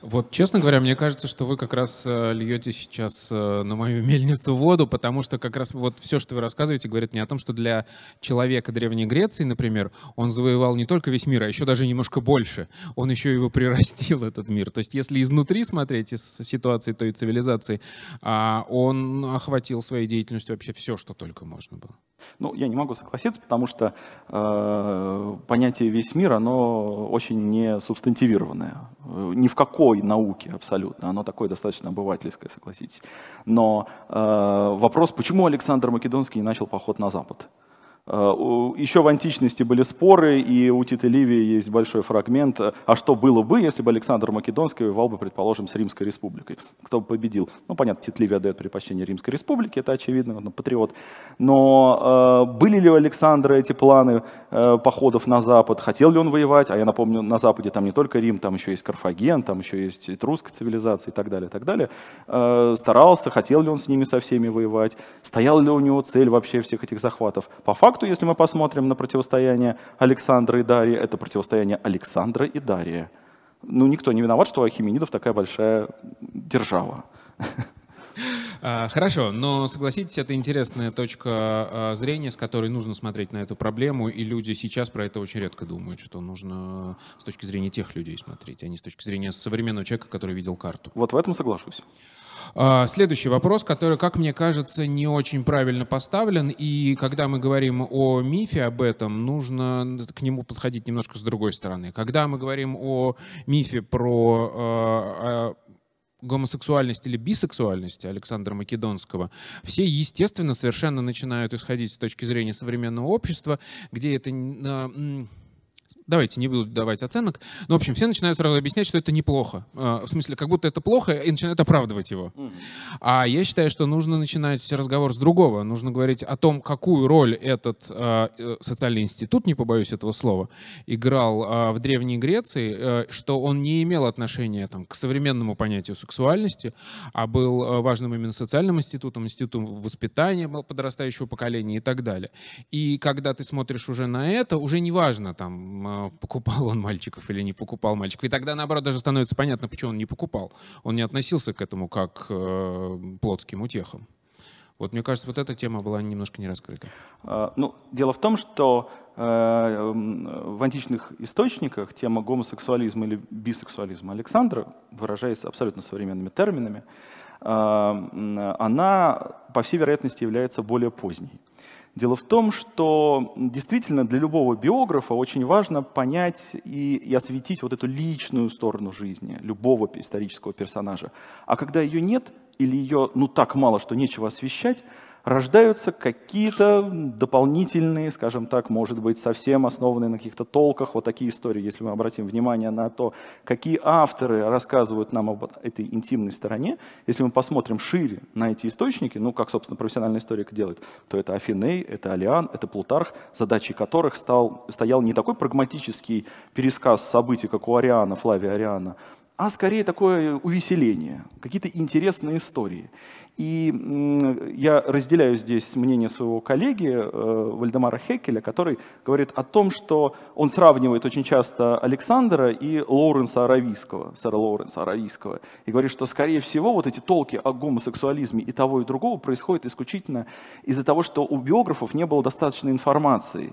Вот, честно говоря, мне кажется, что вы как раз э, льете сейчас э, на мою мельницу воду, потому что как раз вот все, что вы рассказываете, говорит мне о том, что для человека Древней Греции, например, он завоевал не только весь мир, а еще даже немножко больше. Он еще его прирастил, этот мир. То есть если изнутри смотреть, из ситуации той цивилизации, а, он охватил своей деятельностью вообще все, что только можно было. Ну, я не могу согласиться, потому что э, понятие «весь мир», оно очень не субстантивированное. Э, ни в какой науке абсолютно. Оно такое достаточно обывательское, согласитесь. Но э, вопрос, почему Александр Македонский не начал поход на Запад? Еще в античности были споры, и у Тита Ливии есть большой фрагмент, а что было бы, если бы Александр Македонский воевал бы, предположим, с Римской республикой? Кто бы победил? Ну, понятно, Тит Ливия дает предпочтение Римской республике, это очевидно, он патриот. Но э, были ли у Александра эти планы э, походов на Запад? Хотел ли он воевать? А я напомню, на Западе там не только Рим, там еще есть Карфаген, там еще есть этрусская цивилизация и так далее, и так далее. Э, старался, хотел ли он с ними со всеми воевать? Стояла ли у него цель вообще всех этих захватов? По факту факту, если мы посмотрим на противостояние Александра и Дарьи, это противостояние Александра и Дарьи. Ну, никто не виноват, что у Ахименидов такая большая держава. А, хорошо, но согласитесь, это интересная точка а, зрения, с которой нужно смотреть на эту проблему, и люди сейчас про это очень редко думают, что нужно с точки зрения тех людей смотреть, а не с точки зрения современного человека, который видел карту. Вот в этом соглашусь. А, следующий вопрос, который, как мне кажется, не очень правильно поставлен. И когда мы говорим о мифе об этом, нужно к нему подходить немножко с другой стороны. Когда мы говорим о мифе про гомосексуальность или бисексуальность Александра Македонского, все, естественно, совершенно начинают исходить с точки зрения современного общества, где это давайте не буду давать оценок, но, в общем, все начинают сразу объяснять, что это неплохо. А, в смысле, как будто это плохо, и начинают оправдывать его. А я считаю, что нужно начинать разговор с другого. Нужно говорить о том, какую роль этот а, э, социальный институт, не побоюсь этого слова, играл в Древней Греции, э, что он не имел отношения там, к современному понятию сексуальности, а был важным именно социальным институтом, институтом воспитания подрастающего поколения и так далее. И когда ты смотришь уже на это, уже не важно, там, э, покупал он мальчиков или не покупал мальчиков. И тогда, наоборот, даже становится понятно, почему он не покупал. Он не относился к этому как э, плотским утехам. Вот мне кажется, вот эта тема была немножко не раскрыта. А, ну, дело в том, что э, в античных источниках тема гомосексуализма или бисексуализма Александра, выражаясь абсолютно современными терминами, э, она, по всей вероятности, является более поздней. Дело в том, что действительно для любого биографа очень важно понять и, и осветить вот эту личную сторону жизни любого исторического персонажа. А когда ее нет, или ее ну так мало, что нечего освещать, рождаются какие-то дополнительные, скажем так, может быть, совсем основанные на каких-то толках, вот такие истории, если мы обратим внимание на то, какие авторы рассказывают нам об этой интимной стороне, если мы посмотрим шире на эти источники, ну, как, собственно, профессиональный историк делает, то это Афиней, это Алиан, это Плутарх, задачей которых стал, стоял не такой прагматический пересказ событий, как у Ариана, Флавия Ариана, а скорее такое увеселение, какие-то интересные истории. И я разделяю здесь мнение своего коллеги э, Вальдемара Хекеля, который говорит о том, что он сравнивает очень часто Александра и Лоуренса Аравийского, сэра Лоуренса Аравийского, и говорит, что, скорее всего, вот эти толки о гомосексуализме и того, и другого происходят исключительно из-за того, что у биографов не было достаточной информации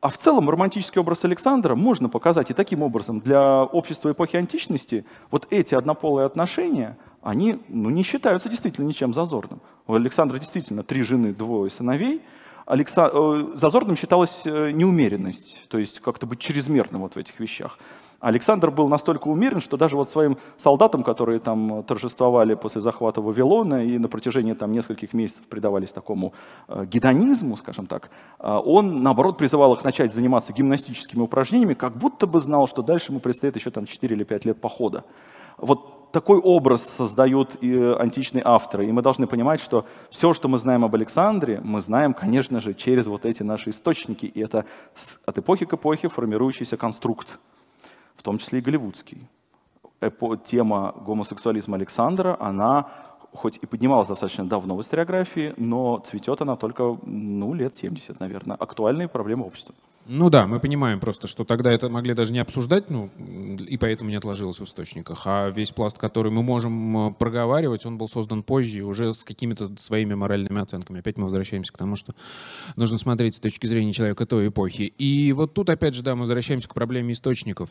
а в целом романтический образ Александра можно показать и таким образом. Для общества эпохи античности вот эти однополые отношения, они ну, не считаются действительно ничем зазорным. У Александра действительно три жены, двое сыновей. Алекса... Э, зазорным считалась э, неумеренность, то есть как-то быть чрезмерным вот в этих вещах. Александр был настолько умерен, что даже вот своим солдатам, которые там торжествовали после захвата Вавилона и на протяжении там нескольких месяцев предавались такому э, гедонизму, скажем так, он, наоборот, призывал их начать заниматься гимнастическими упражнениями, как будто бы знал, что дальше ему предстоит еще там 4 или 5 лет похода. Вот такой образ создают и античные авторы. И мы должны понимать, что все, что мы знаем об Александре, мы знаем, конечно же, через вот эти наши источники. И это от эпохи к эпохе формирующийся конструкт в том числе и голливудский. Эпо, тема гомосексуализма Александра, она хоть и поднималась достаточно давно в историографии, но цветет она только ну, лет 70, наверное. Актуальные проблемы общества. Ну да, мы понимаем просто, что тогда это могли даже не обсуждать, ну, и поэтому не отложилось в источниках. А весь пласт, который мы можем проговаривать, он был создан позже, уже с какими-то своими моральными оценками. Опять мы возвращаемся к тому, что нужно смотреть с точки зрения человека той эпохи. И вот тут, опять же, да, мы возвращаемся к проблеме источников.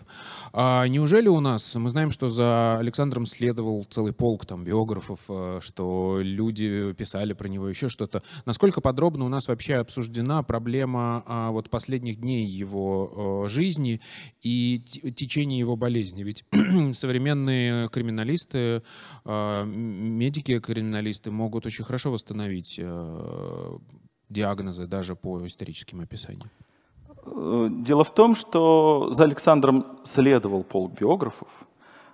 А неужели у нас, мы знаем, что за Александром следовал целый полк там биографов, э, что люди писали про него еще что-то. Насколько подробно у нас вообще обсуждена проблема а, вот последних дней его э, жизни и течения его болезни. Ведь современные криминалисты, э, медики-криминалисты могут очень хорошо восстановить э, диагнозы даже по историческим описаниям. Дело в том, что за Александром следовал полк биографов, а,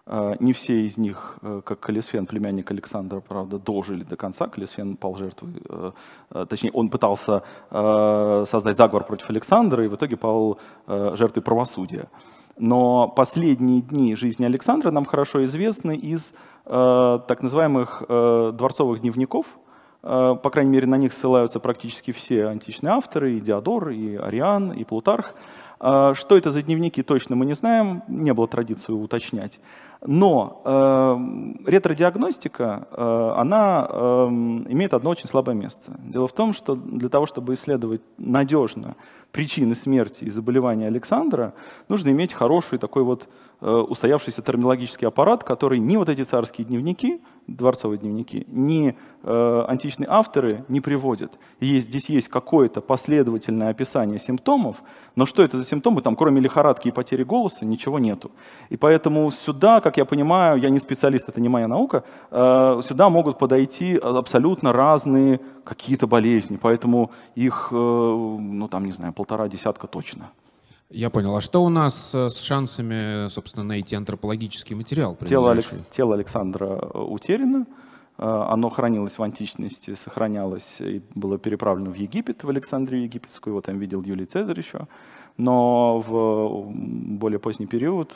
не все из них, э, как Калисфен, племянник Александра, правда, дожили до конца. Калисфен пал жертвой, э, э, точнее, он пытался создать заговор против Александра и в итоге пал жертвой правосудия. Но последние дни жизни Александра нам хорошо известны из так называемых дворцовых дневников, по крайней мере, на них ссылаются практически все античные авторы, и Диодор, и Ариан, и Плутарх. Что это за дневники, точно мы не знаем, не было традиции уточнять. Но э, ретродиагностика, э, она э, имеет одно очень слабое место. Дело в том, что для того, чтобы исследовать надежно причины смерти и заболевания Александра, нужно иметь хороший такой вот э, устоявшийся терминологический аппарат, который ни вот эти царские дневники, дворцовые дневники, ни э, античные авторы не приводят. Есть, здесь есть какое-то последовательное описание симптомов, но что это за симптомы, там кроме лихорадки и потери голоса ничего нету. И поэтому сюда, как я понимаю, я не специалист, это не моя наука, э, сюда могут подойти абсолютно разные какие-то болезни, поэтому их, э, ну там, не знаю, полтора десятка точно. Я понял. А что у нас э, с шансами, собственно, найти антропологический материал? Тело, Алекс... Тело Александра утеряно. Оно хранилось в античности, сохранялось и было переправлено в Египет, в Александрию Египетскую. Его там видел Юлий Цезарь еще но в более поздний период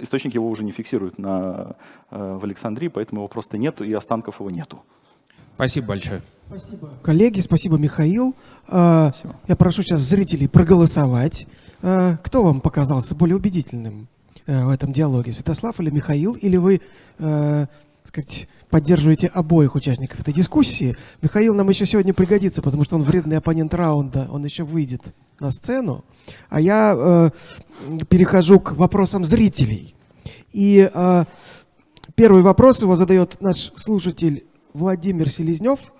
источники его уже не фиксируют на, э, в Александрии, поэтому его просто нету, и останков его нету. Спасибо большое. Спасибо. Коллеги, спасибо, Михаил. А, спасибо. Я прошу сейчас зрителей проголосовать. э, кто вам показался более убедительным э, в этом диалоге, Святослав или Михаил, или вы, э, сказать, поддерживаете обоих участников этой дискуссии? Михаил нам еще сегодня пригодится, потому что он вредный оппонент раунда, он еще выйдет на сцену, а я э, перехожу к вопросам зрителей. И первый вопрос его задает наш слушатель Владимир Селезнев,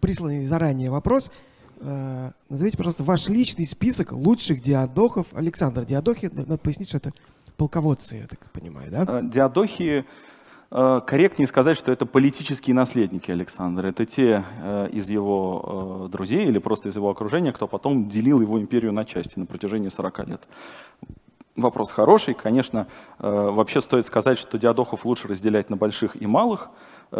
присланный заранее вопрос. Э, назовите, пожалуйста, ваш личный список лучших диадохов. Александр, диадохи, надо пояснить, что это полководцы, я так понимаю, да? Э, диадохи Э, корректнее сказать, что это политические наследники Александра. Это те из его друзей или просто из его окружения, кто потом делил его империю на части на протяжении 40 лет. Вопрос хороший. Конечно, вообще стоит сказать, что диадохов лучше разделять на больших и малых.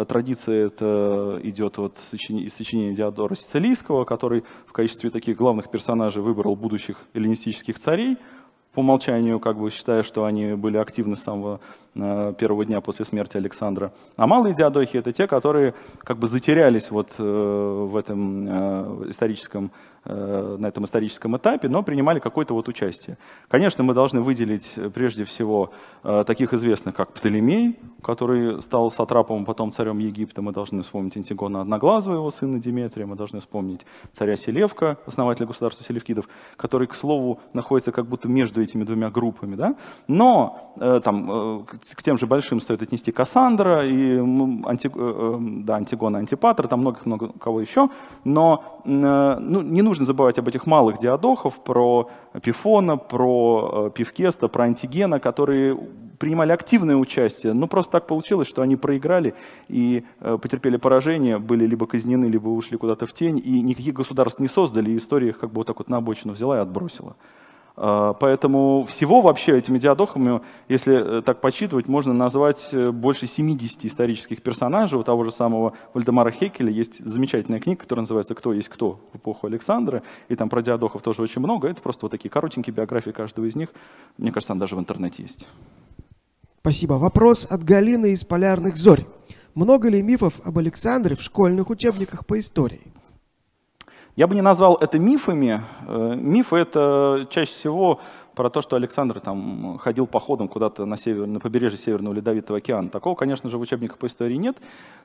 Традиция это идет от из сочинения Диодора Сицилийского, который в качестве таких главных персонажей выбрал будущих эллинистических царей – по умолчанию, как бы считая, что они были активны с самого э, первого дня после смерти Александра. А малые диадохи — это те, которые как бы затерялись вот э, в этом э, историческом на этом историческом этапе, но принимали какое-то вот участие. Конечно, мы должны выделить прежде всего таких известных, как Птолемей, который стал сатрапом, потом царем Египта. Мы должны вспомнить Антигона Одноглазого, его сына Диметрия. Мы должны вспомнить царя Селевка, основателя государства Селевкидов, который, к слову, находится как будто между этими двумя группами. Да? Но там, к тем же большим стоит отнести Кассандра и Анти, да, Антигона Антипатра, там много-много кого еще. Но ну, не нужно забывать об этих малых диадохов, про Пифона, про э, Пивкеста, про Антигена, которые принимали активное участие, но просто так получилось, что они проиграли и э, потерпели поражение, были либо казнены, либо ушли куда-то в тень, и никаких государств не создали, и история их как бы вот так вот на обочину взяла и отбросила. А, поэтому всего вообще этими диадохами, если э, так подсчитывать, можно назвать э, больше 70 исторических персонажей. У того же самого Вальдемара Хекеля есть замечательная книга, которая называется «Кто есть кто» в эпоху Александра. И там про диадохов тоже очень много. Это просто вот такие коротенькие биографии каждого из них. Мне кажется, там даже в интернете есть. Спасибо. Вопрос от Галины из «Полярных зорь». Много ли мифов об Александре в школьных учебниках по истории? Я бы не назвал это мифами. Э, мифы — это чаще всего про то, что Александр там ходил походом куда-то на, север, на побережье Северного Ледовитого океана. Такого, конечно же, в учебниках по истории нет,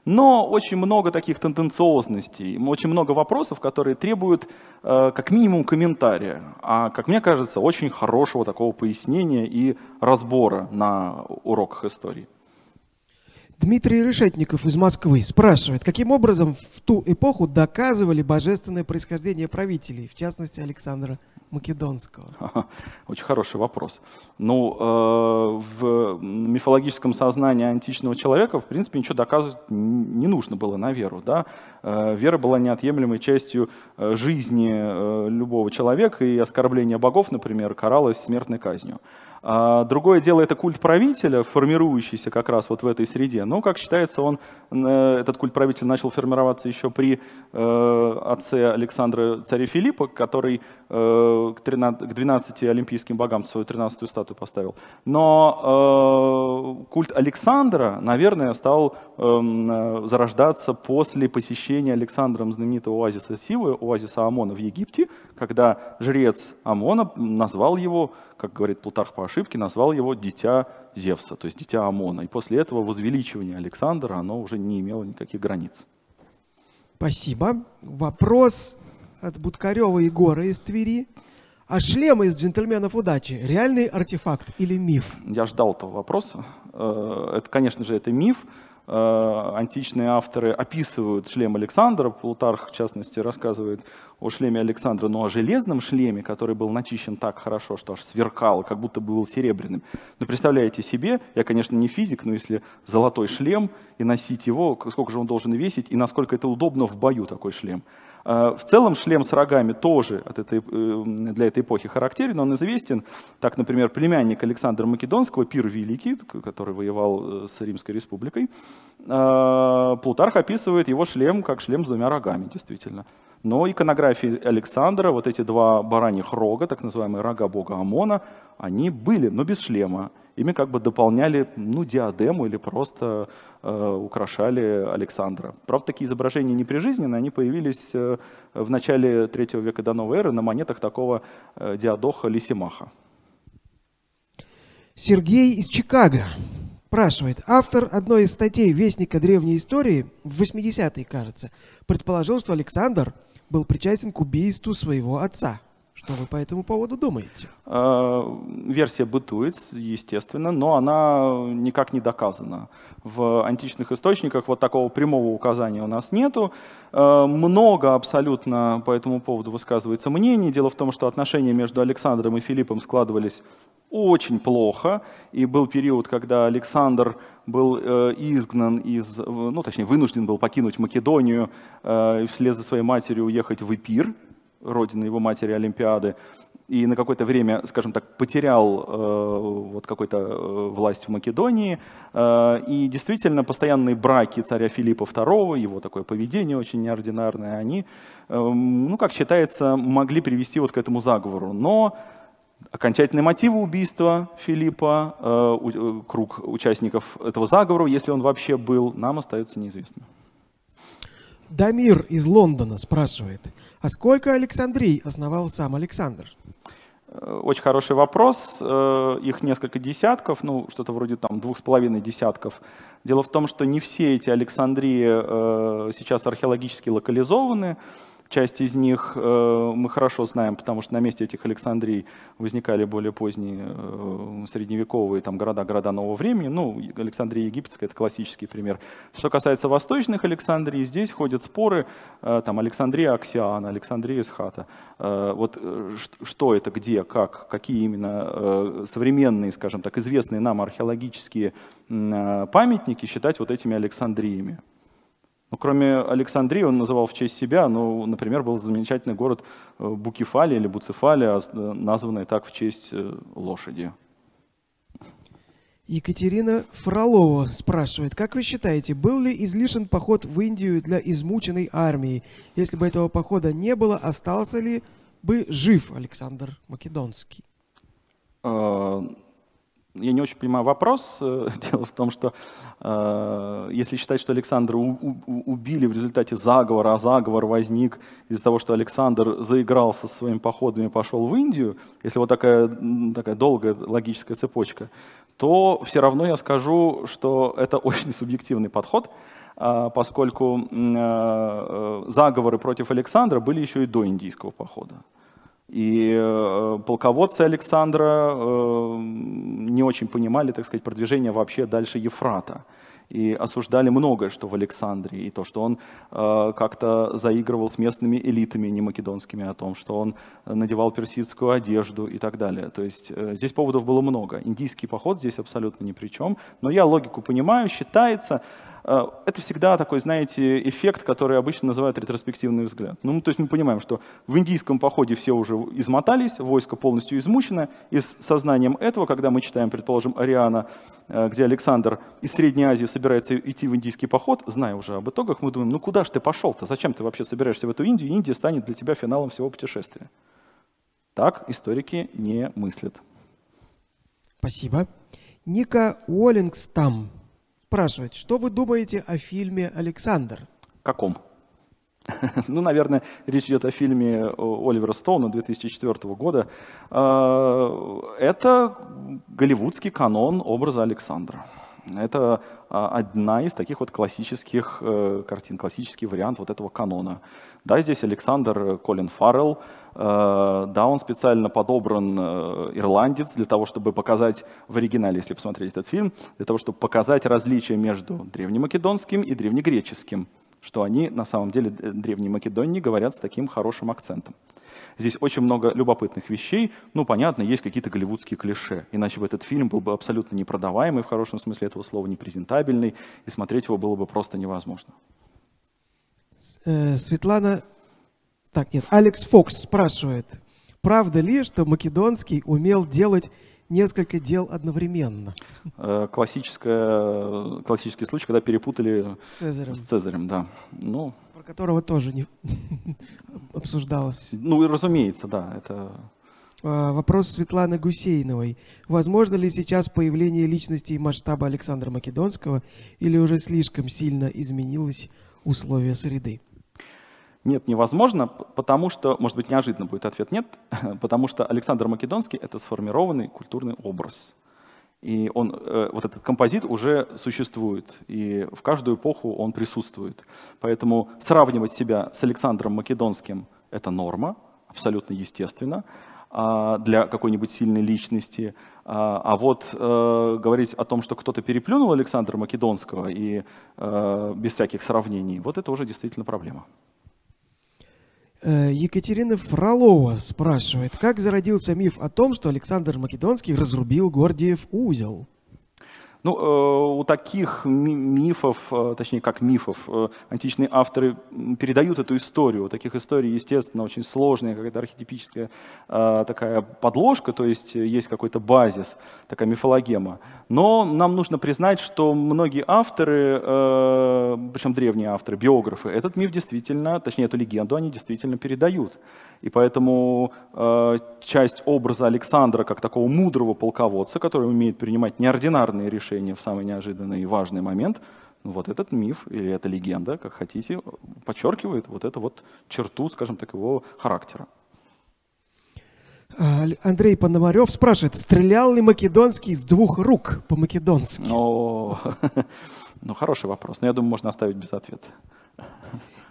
но очень много таких тенденциозностей, очень много вопросов, которые требуют э, как минимум комментария, а, как мне кажется, очень хорошего такого пояснения и разбора на уроках истории. Дмитрий Решетников из Москвы спрашивает, каким образом в ту эпоху доказывали божественное происхождение правителей, в частности Александра Македонского? Очень хороший вопрос. Ну, э, в мифологическом сознании античного человека, в принципе, ничего доказывать не нужно было на веру. Да? Э, вера была неотъемлемой частью э, жизни э, любого человека, и оскорбление богов, например, каралось смертной казнью. А другое дело это культ правителя, формирующийся как раз вот в этой среде. Но, как считается, он, э, этот культ правителя начал формироваться еще при э, отце Александра царя Филиппа, который э, к, 13, к 12 олимпийским богам свою 13-ю статую поставил. Но культ Александра, наверное, стал э, зарождаться после посещения Александром знаменитого оазиса Сивы, оазиса Амона в Египте, когда жрец Амона назвал его как говорит Плутарх по ошибке, назвал его «дитя Зевса», то есть «дитя Амона». И после этого возвеличивание Александра, оно уже не имело никаких границ. Спасибо. Вопрос от Будкарева Егора из Твери. А шлемы из джентльменов удачи – реальный артефакт или миф? Я ждал этого вопроса. Э, это, конечно же, это миф. Э, античные авторы описывают шлем Александра, Плутарх, в частности, рассказывает о шлеме Александра, но о железном шлеме, который был начищен так хорошо, что аж сверкал, как будто был серебряным. Но представляете себе, я, конечно, не физик, но если золотой шлем и носить его, сколько же он должен весить и насколько это удобно в бою такой шлем. Э, в целом шлем с рогами тоже от этой, э, для этой эпохи характерен, он известен. Так, например, племянник Александра Македонского, Пир Великий, который воевал с Римской республикой, Плутарх описывает его шлем как шлем с двумя рогами, действительно. Но иконографии Александра, вот эти два бараньих рога, так называемые рога бога Амона, они были, но без шлема. Ими как бы дополняли ну, диадему или просто э, украшали Александра. Правда, такие изображения не прижизненные, они появились э, в начале третьего века до новой эры на монетах такого э, диадоха Лисимаха. Сергей из Чикаго спрашивает. Автор одной из статей Вестника древней истории, в 80-е, кажется, предположил, что Александр был причастен к убийству своего отца. Что вы по этому поводу думаете? Э, версия бытует, естественно, но она никак не доказана. В античных источниках вот такого прямого указания у нас нету. Э, много абсолютно по этому поводу высказывается мнений. Дело в том, что отношения между Александром и Филиппом складывались очень плохо, и был период, когда Александр был э, изгнан из, ну точнее вынужден был покинуть Македонию и вслед за своей матерью уехать в Эпир, родины его матери Олимпиады, и на какое-то время, скажем так, потерял э, вот какую-то э, власть в Македонии. Э, и действительно, постоянные браки царя Филиппа II, его такое поведение очень неординарное, они, э, ну, как считается, могли привести вот к этому заговору. Но окончательные мотивы убийства Филиппа, э, э, круг участников этого заговора, если он вообще был, нам остается неизвестным. Дамир из Лондона спрашивает – а сколько Александрий основал сам Александр? Э, очень хороший вопрос. Э, их несколько десятков, ну, что-то вроде там двух с половиной десятков. Дело в том, что не все эти Александрии э, сейчас археологически локализованы. Часть из них э, мы хорошо знаем, потому что на месте этих Александрий возникали более поздние э, средневековые там, города, города нового времени. Ну, Александрия египетская – это классический пример. Что касается восточных Александрий, здесь ходят споры, э, там, Александрия Аксиана, Александрия Исхата. Вот что это, где, как, какие именно современные, скажем так, известные нам археологические памятники считать вот этими Александриями. Ну, кроме Александрии, он называл в честь себя, ну, например, был замечательный город э, Букефалия или Буцефалия, э, названный так в честь э, лошади. Екатерина Фролова спрашивает, как вы считаете, был ли излишен поход в Индию для измученной армии? Если бы этого похода не было, остался ли бы жив Александр Македонский? Я не очень понимаю вопрос. Дело в том, что э, если считать, что Александра у, у, убили в результате заговора, а заговор возник из-за того, что Александр заигрался со своими походами и пошел в Индию, если вот такая, такая долгая логическая цепочка, то все равно я скажу, что это очень субъективный подход, э, поскольку э, заговоры против Александра были еще и до индийского похода. И э, полководцы Александра э, не очень понимали, так сказать, продвижение вообще дальше Ефрата. И осуждали многое, что в Александре, и то, что он э, как-то заигрывал с местными элитами не македонскими, о том, что он надевал персидскую одежду и так далее. То есть здесь поводов было много. Индийский поход здесь абсолютно ни при чем. Но я логику понимаю, считается, это всегда такой, знаете, эффект, который обычно называют ретроспективный взгляд. Ну, то есть мы понимаем, что в индийском походе все уже измотались, войско полностью измучено, и с сознанием этого, когда мы читаем, предположим, Ариана, э, где Александр из Средней Азии собирается идти в индийский поход, зная уже об итогах, мы думаем, ну куда же ты пошел-то, зачем ты вообще собираешься в эту Индию, Индия станет для тебя финалом всего путешествия. Так историки не мыслят. Спасибо. Ника Уоллингстам спрашивает, что вы думаете о фильме «Александр»? Каком? Ну, наверное, речь идет о фильме Оливера Стоуна 2004 года. А, это голливудский канон образа Александра. Это а, одна из таких вот классических э, картин, классический вариант вот этого канона. Да, здесь Александр Колин Фаррелл, э, да, он специально подобран э, ирландец для того, чтобы показать в оригинале, если посмотреть этот фильм, для того, чтобы показать различия между древнемакедонским и древнегреческим, что они на самом деле древней Македонии говорят с таким хорошим акцентом. Здесь очень много любопытных вещей. Ну, понятно, есть какие-то голливудские клише. Иначе бы этот фильм был бы абсолютно непродаваемый, в хорошем смысле этого слова, непрезентабельный, и смотреть его было бы просто невозможно. Э, Светлана... Так, нет, Алекс Фокс спрашивает, правда ли, что Македонский умел делать несколько дел одновременно. Э, классическая, классический случай, когда перепутали с Цезарем. С Цезарем, да. Ну, Про которого тоже не обсуждалось. Ну, разумеется, да. Это... А, вопрос Светланы Гусейновой. Возможно ли сейчас появление личности и масштаба Александра Македонского или уже слишком сильно изменилось условия среды? Нет, невозможно, потому что, может быть, неожиданно будет ответ нет, потому что Александр Македонский — это сформированный культурный образ. И он, э, вот этот композит уже существует, и в каждую эпоху он присутствует. Поэтому сравнивать себя с Александром Македонским — это норма, абсолютно естественно а, для какой-нибудь сильной личности. А, а вот э, говорить о том, что кто-то переплюнул Александра Македонского и э, без всяких сравнений, вот это уже действительно проблема. Э, Екатерина Фролова спрашивает, как зародился миф о том, что Александр Македонский разрубил Гордиев узел? Ну, э, у таких мифов, э, точнее, как мифов, э, античные авторы передают эту историю. У таких историй, естественно, очень сложная, какая-то архетипическая такая подложка, то есть есть какой-то базис, такая мифологема. Но нам нужно признать, что многие авторы, причем древние авторы, биографы, этот миф действительно, точнее, эту легенду они действительно передают. И поэтому часть образа Александра как такого мудрого полководца, который умеет принимать неординарные решения, решение в самый неожиданный и важный момент, вот этот миф или эта легенда, как хотите, подчеркивает вот эту вот черту, скажем так, его характера. А, Андрей Пономарев спрашивает, стрелял ли Македонский с двух рук по-македонски? О, ну, хороший вопрос, но я думаю, можно оставить без ответа.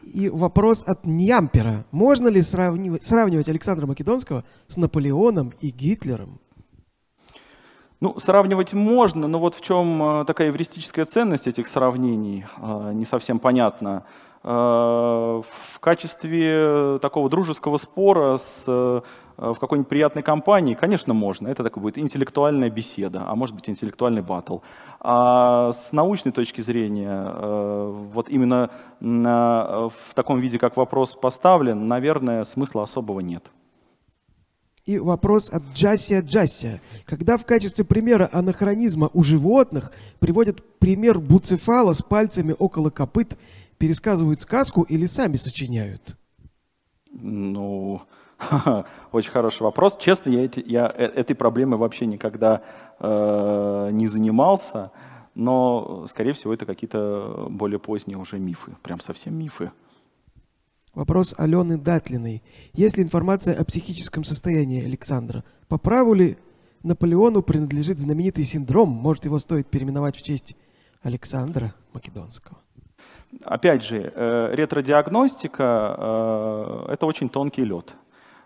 И вопрос от Ньямпера. Можно ли сравнивать, сравнивать Александра Македонского с Наполеоном и Гитлером? Ну, сравнивать можно, но вот в чем э, такая эвристическая ценность этих сравнений, э, не совсем понятно. Э, в качестве такого дружеского спора с, в какой-нибудь приятной компании, конечно, можно. Это такая будет интеллектуальная беседа, а может быть интеллектуальный батл. А с научной точки зрения, вот именно в таком виде, как вопрос поставлен, наверное, смысла особого нет. И вопрос от Джасия Джасия. Когда в качестве примера анахронизма у животных приводят пример буцефала с пальцами около копыт, пересказывают сказку или сами сочиняют? Ну, очень хороший вопрос. Честно, я, эти, я э, этой проблемой вообще никогда э, не занимался, но, скорее всего, это какие-то более поздние уже мифы, прям совсем мифы. Вопрос Алены Датлиной. Есть ли информация о психическом состоянии Александра? По праву ли Наполеону принадлежит знаменитый синдром? Может, его стоит переименовать в честь Александра Македонского? Опять же, э, ретродиагностика э, – это очень тонкий лед.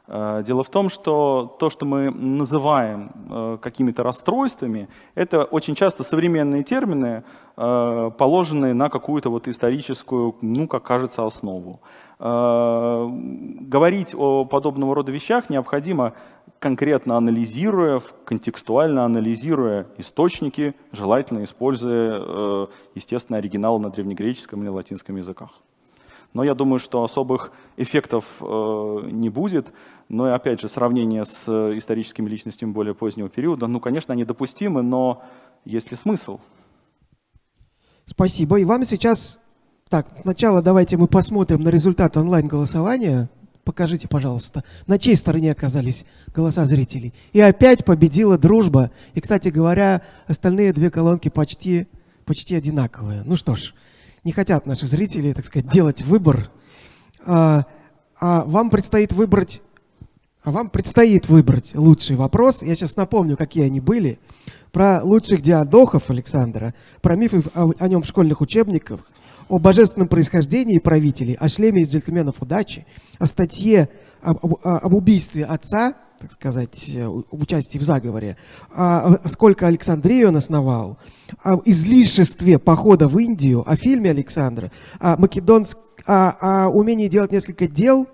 Э, дело в том, что то, что мы называем э, какими-то расстройствами, это очень часто современные термины, положенные на какую-то вот историческую, ну, как кажется, основу. Говорить о подобного рода вещах необходимо конкретно анализируя, контекстуально анализируя источники, желательно используя, естественно, оригиналы на древнегреческом или латинском языках. Но я думаю, что особых эффектов э, не будет. Но и опять же, сравнение с э, историческими личностями более позднего периода, ну, конечно, они допустимы, но есть ли смысл? Спасибо. И вам сейчас... Так, сначала давайте мы посмотрим на результат онлайн-голосования. Покажите, пожалуйста, на чьей стороне оказались голоса зрителей. И опять победила дружба. И, кстати говоря, остальные две колонки почти, почти одинаковые. Ну что ж, не хотят наши зрители, так сказать, делать выбор. А, а вам предстоит выбрать, а вам предстоит выбрать лучший вопрос. Я сейчас напомню, какие они были. Про лучших диадохов Александра, про мифы о, о нем в школьных учебниках, о божественном происхождении правителей, о шлеме из джентльменов удачи, о статье об, об, об убийстве отца так сказать, э, участии в заговоре, а, сколько Александрию он основал, о излишестве похода в Индию, о фильме Александра, о, македонск... о, о умении делать несколько дел,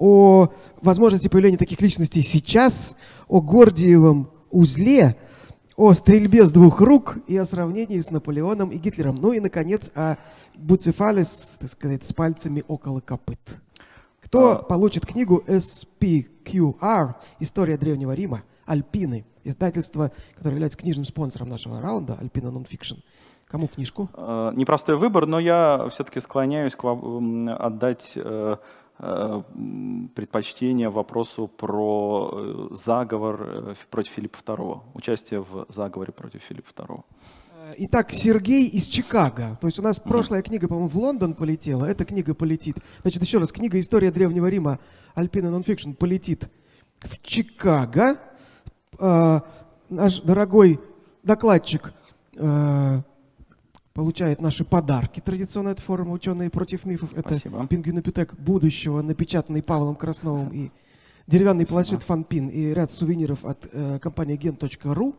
о возможности появления таких личностей сейчас, о Гордиевом узле, о стрельбе с двух рук и о сравнении с Наполеоном и Гитлером. Ну и, наконец, о Буцефале, так сказать, с пальцами около копыт. Кто а... получит книгу SPQR «История Древнего Рима», Альпины, издательство, которое является книжным спонсором нашего раунда, Alpina Nonfiction. Кому книжку? Э, непростой выбор, но я все-таки склоняюсь к вам отдать э, предпочтение вопросу про заговор против Филиппа II, участие в заговоре против Филиппа II. Итак, Сергей из Чикаго. То есть у нас mm-hmm. прошлая книга, по-моему, в Лондон полетела, эта книга полетит. Значит, еще раз, книга «История Древнего Рима» Альпина Нонфикшн полетит в Чикаго. Э, наш дорогой докладчик э, получает наши подарки. Традиционная эта форма «Ученые против мифов». Это Спасибо. пингвинопитек будущего, напечатанный Павлом Красновым и деревянный планшет Фанпин и ряд сувениров от э, компании gen.ru.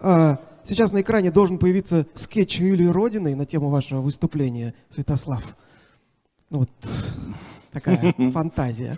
А, сейчас на экране должен появиться скетч Юлии Родиной на тему вашего выступления, Святослав. Ну вот такая фантазия.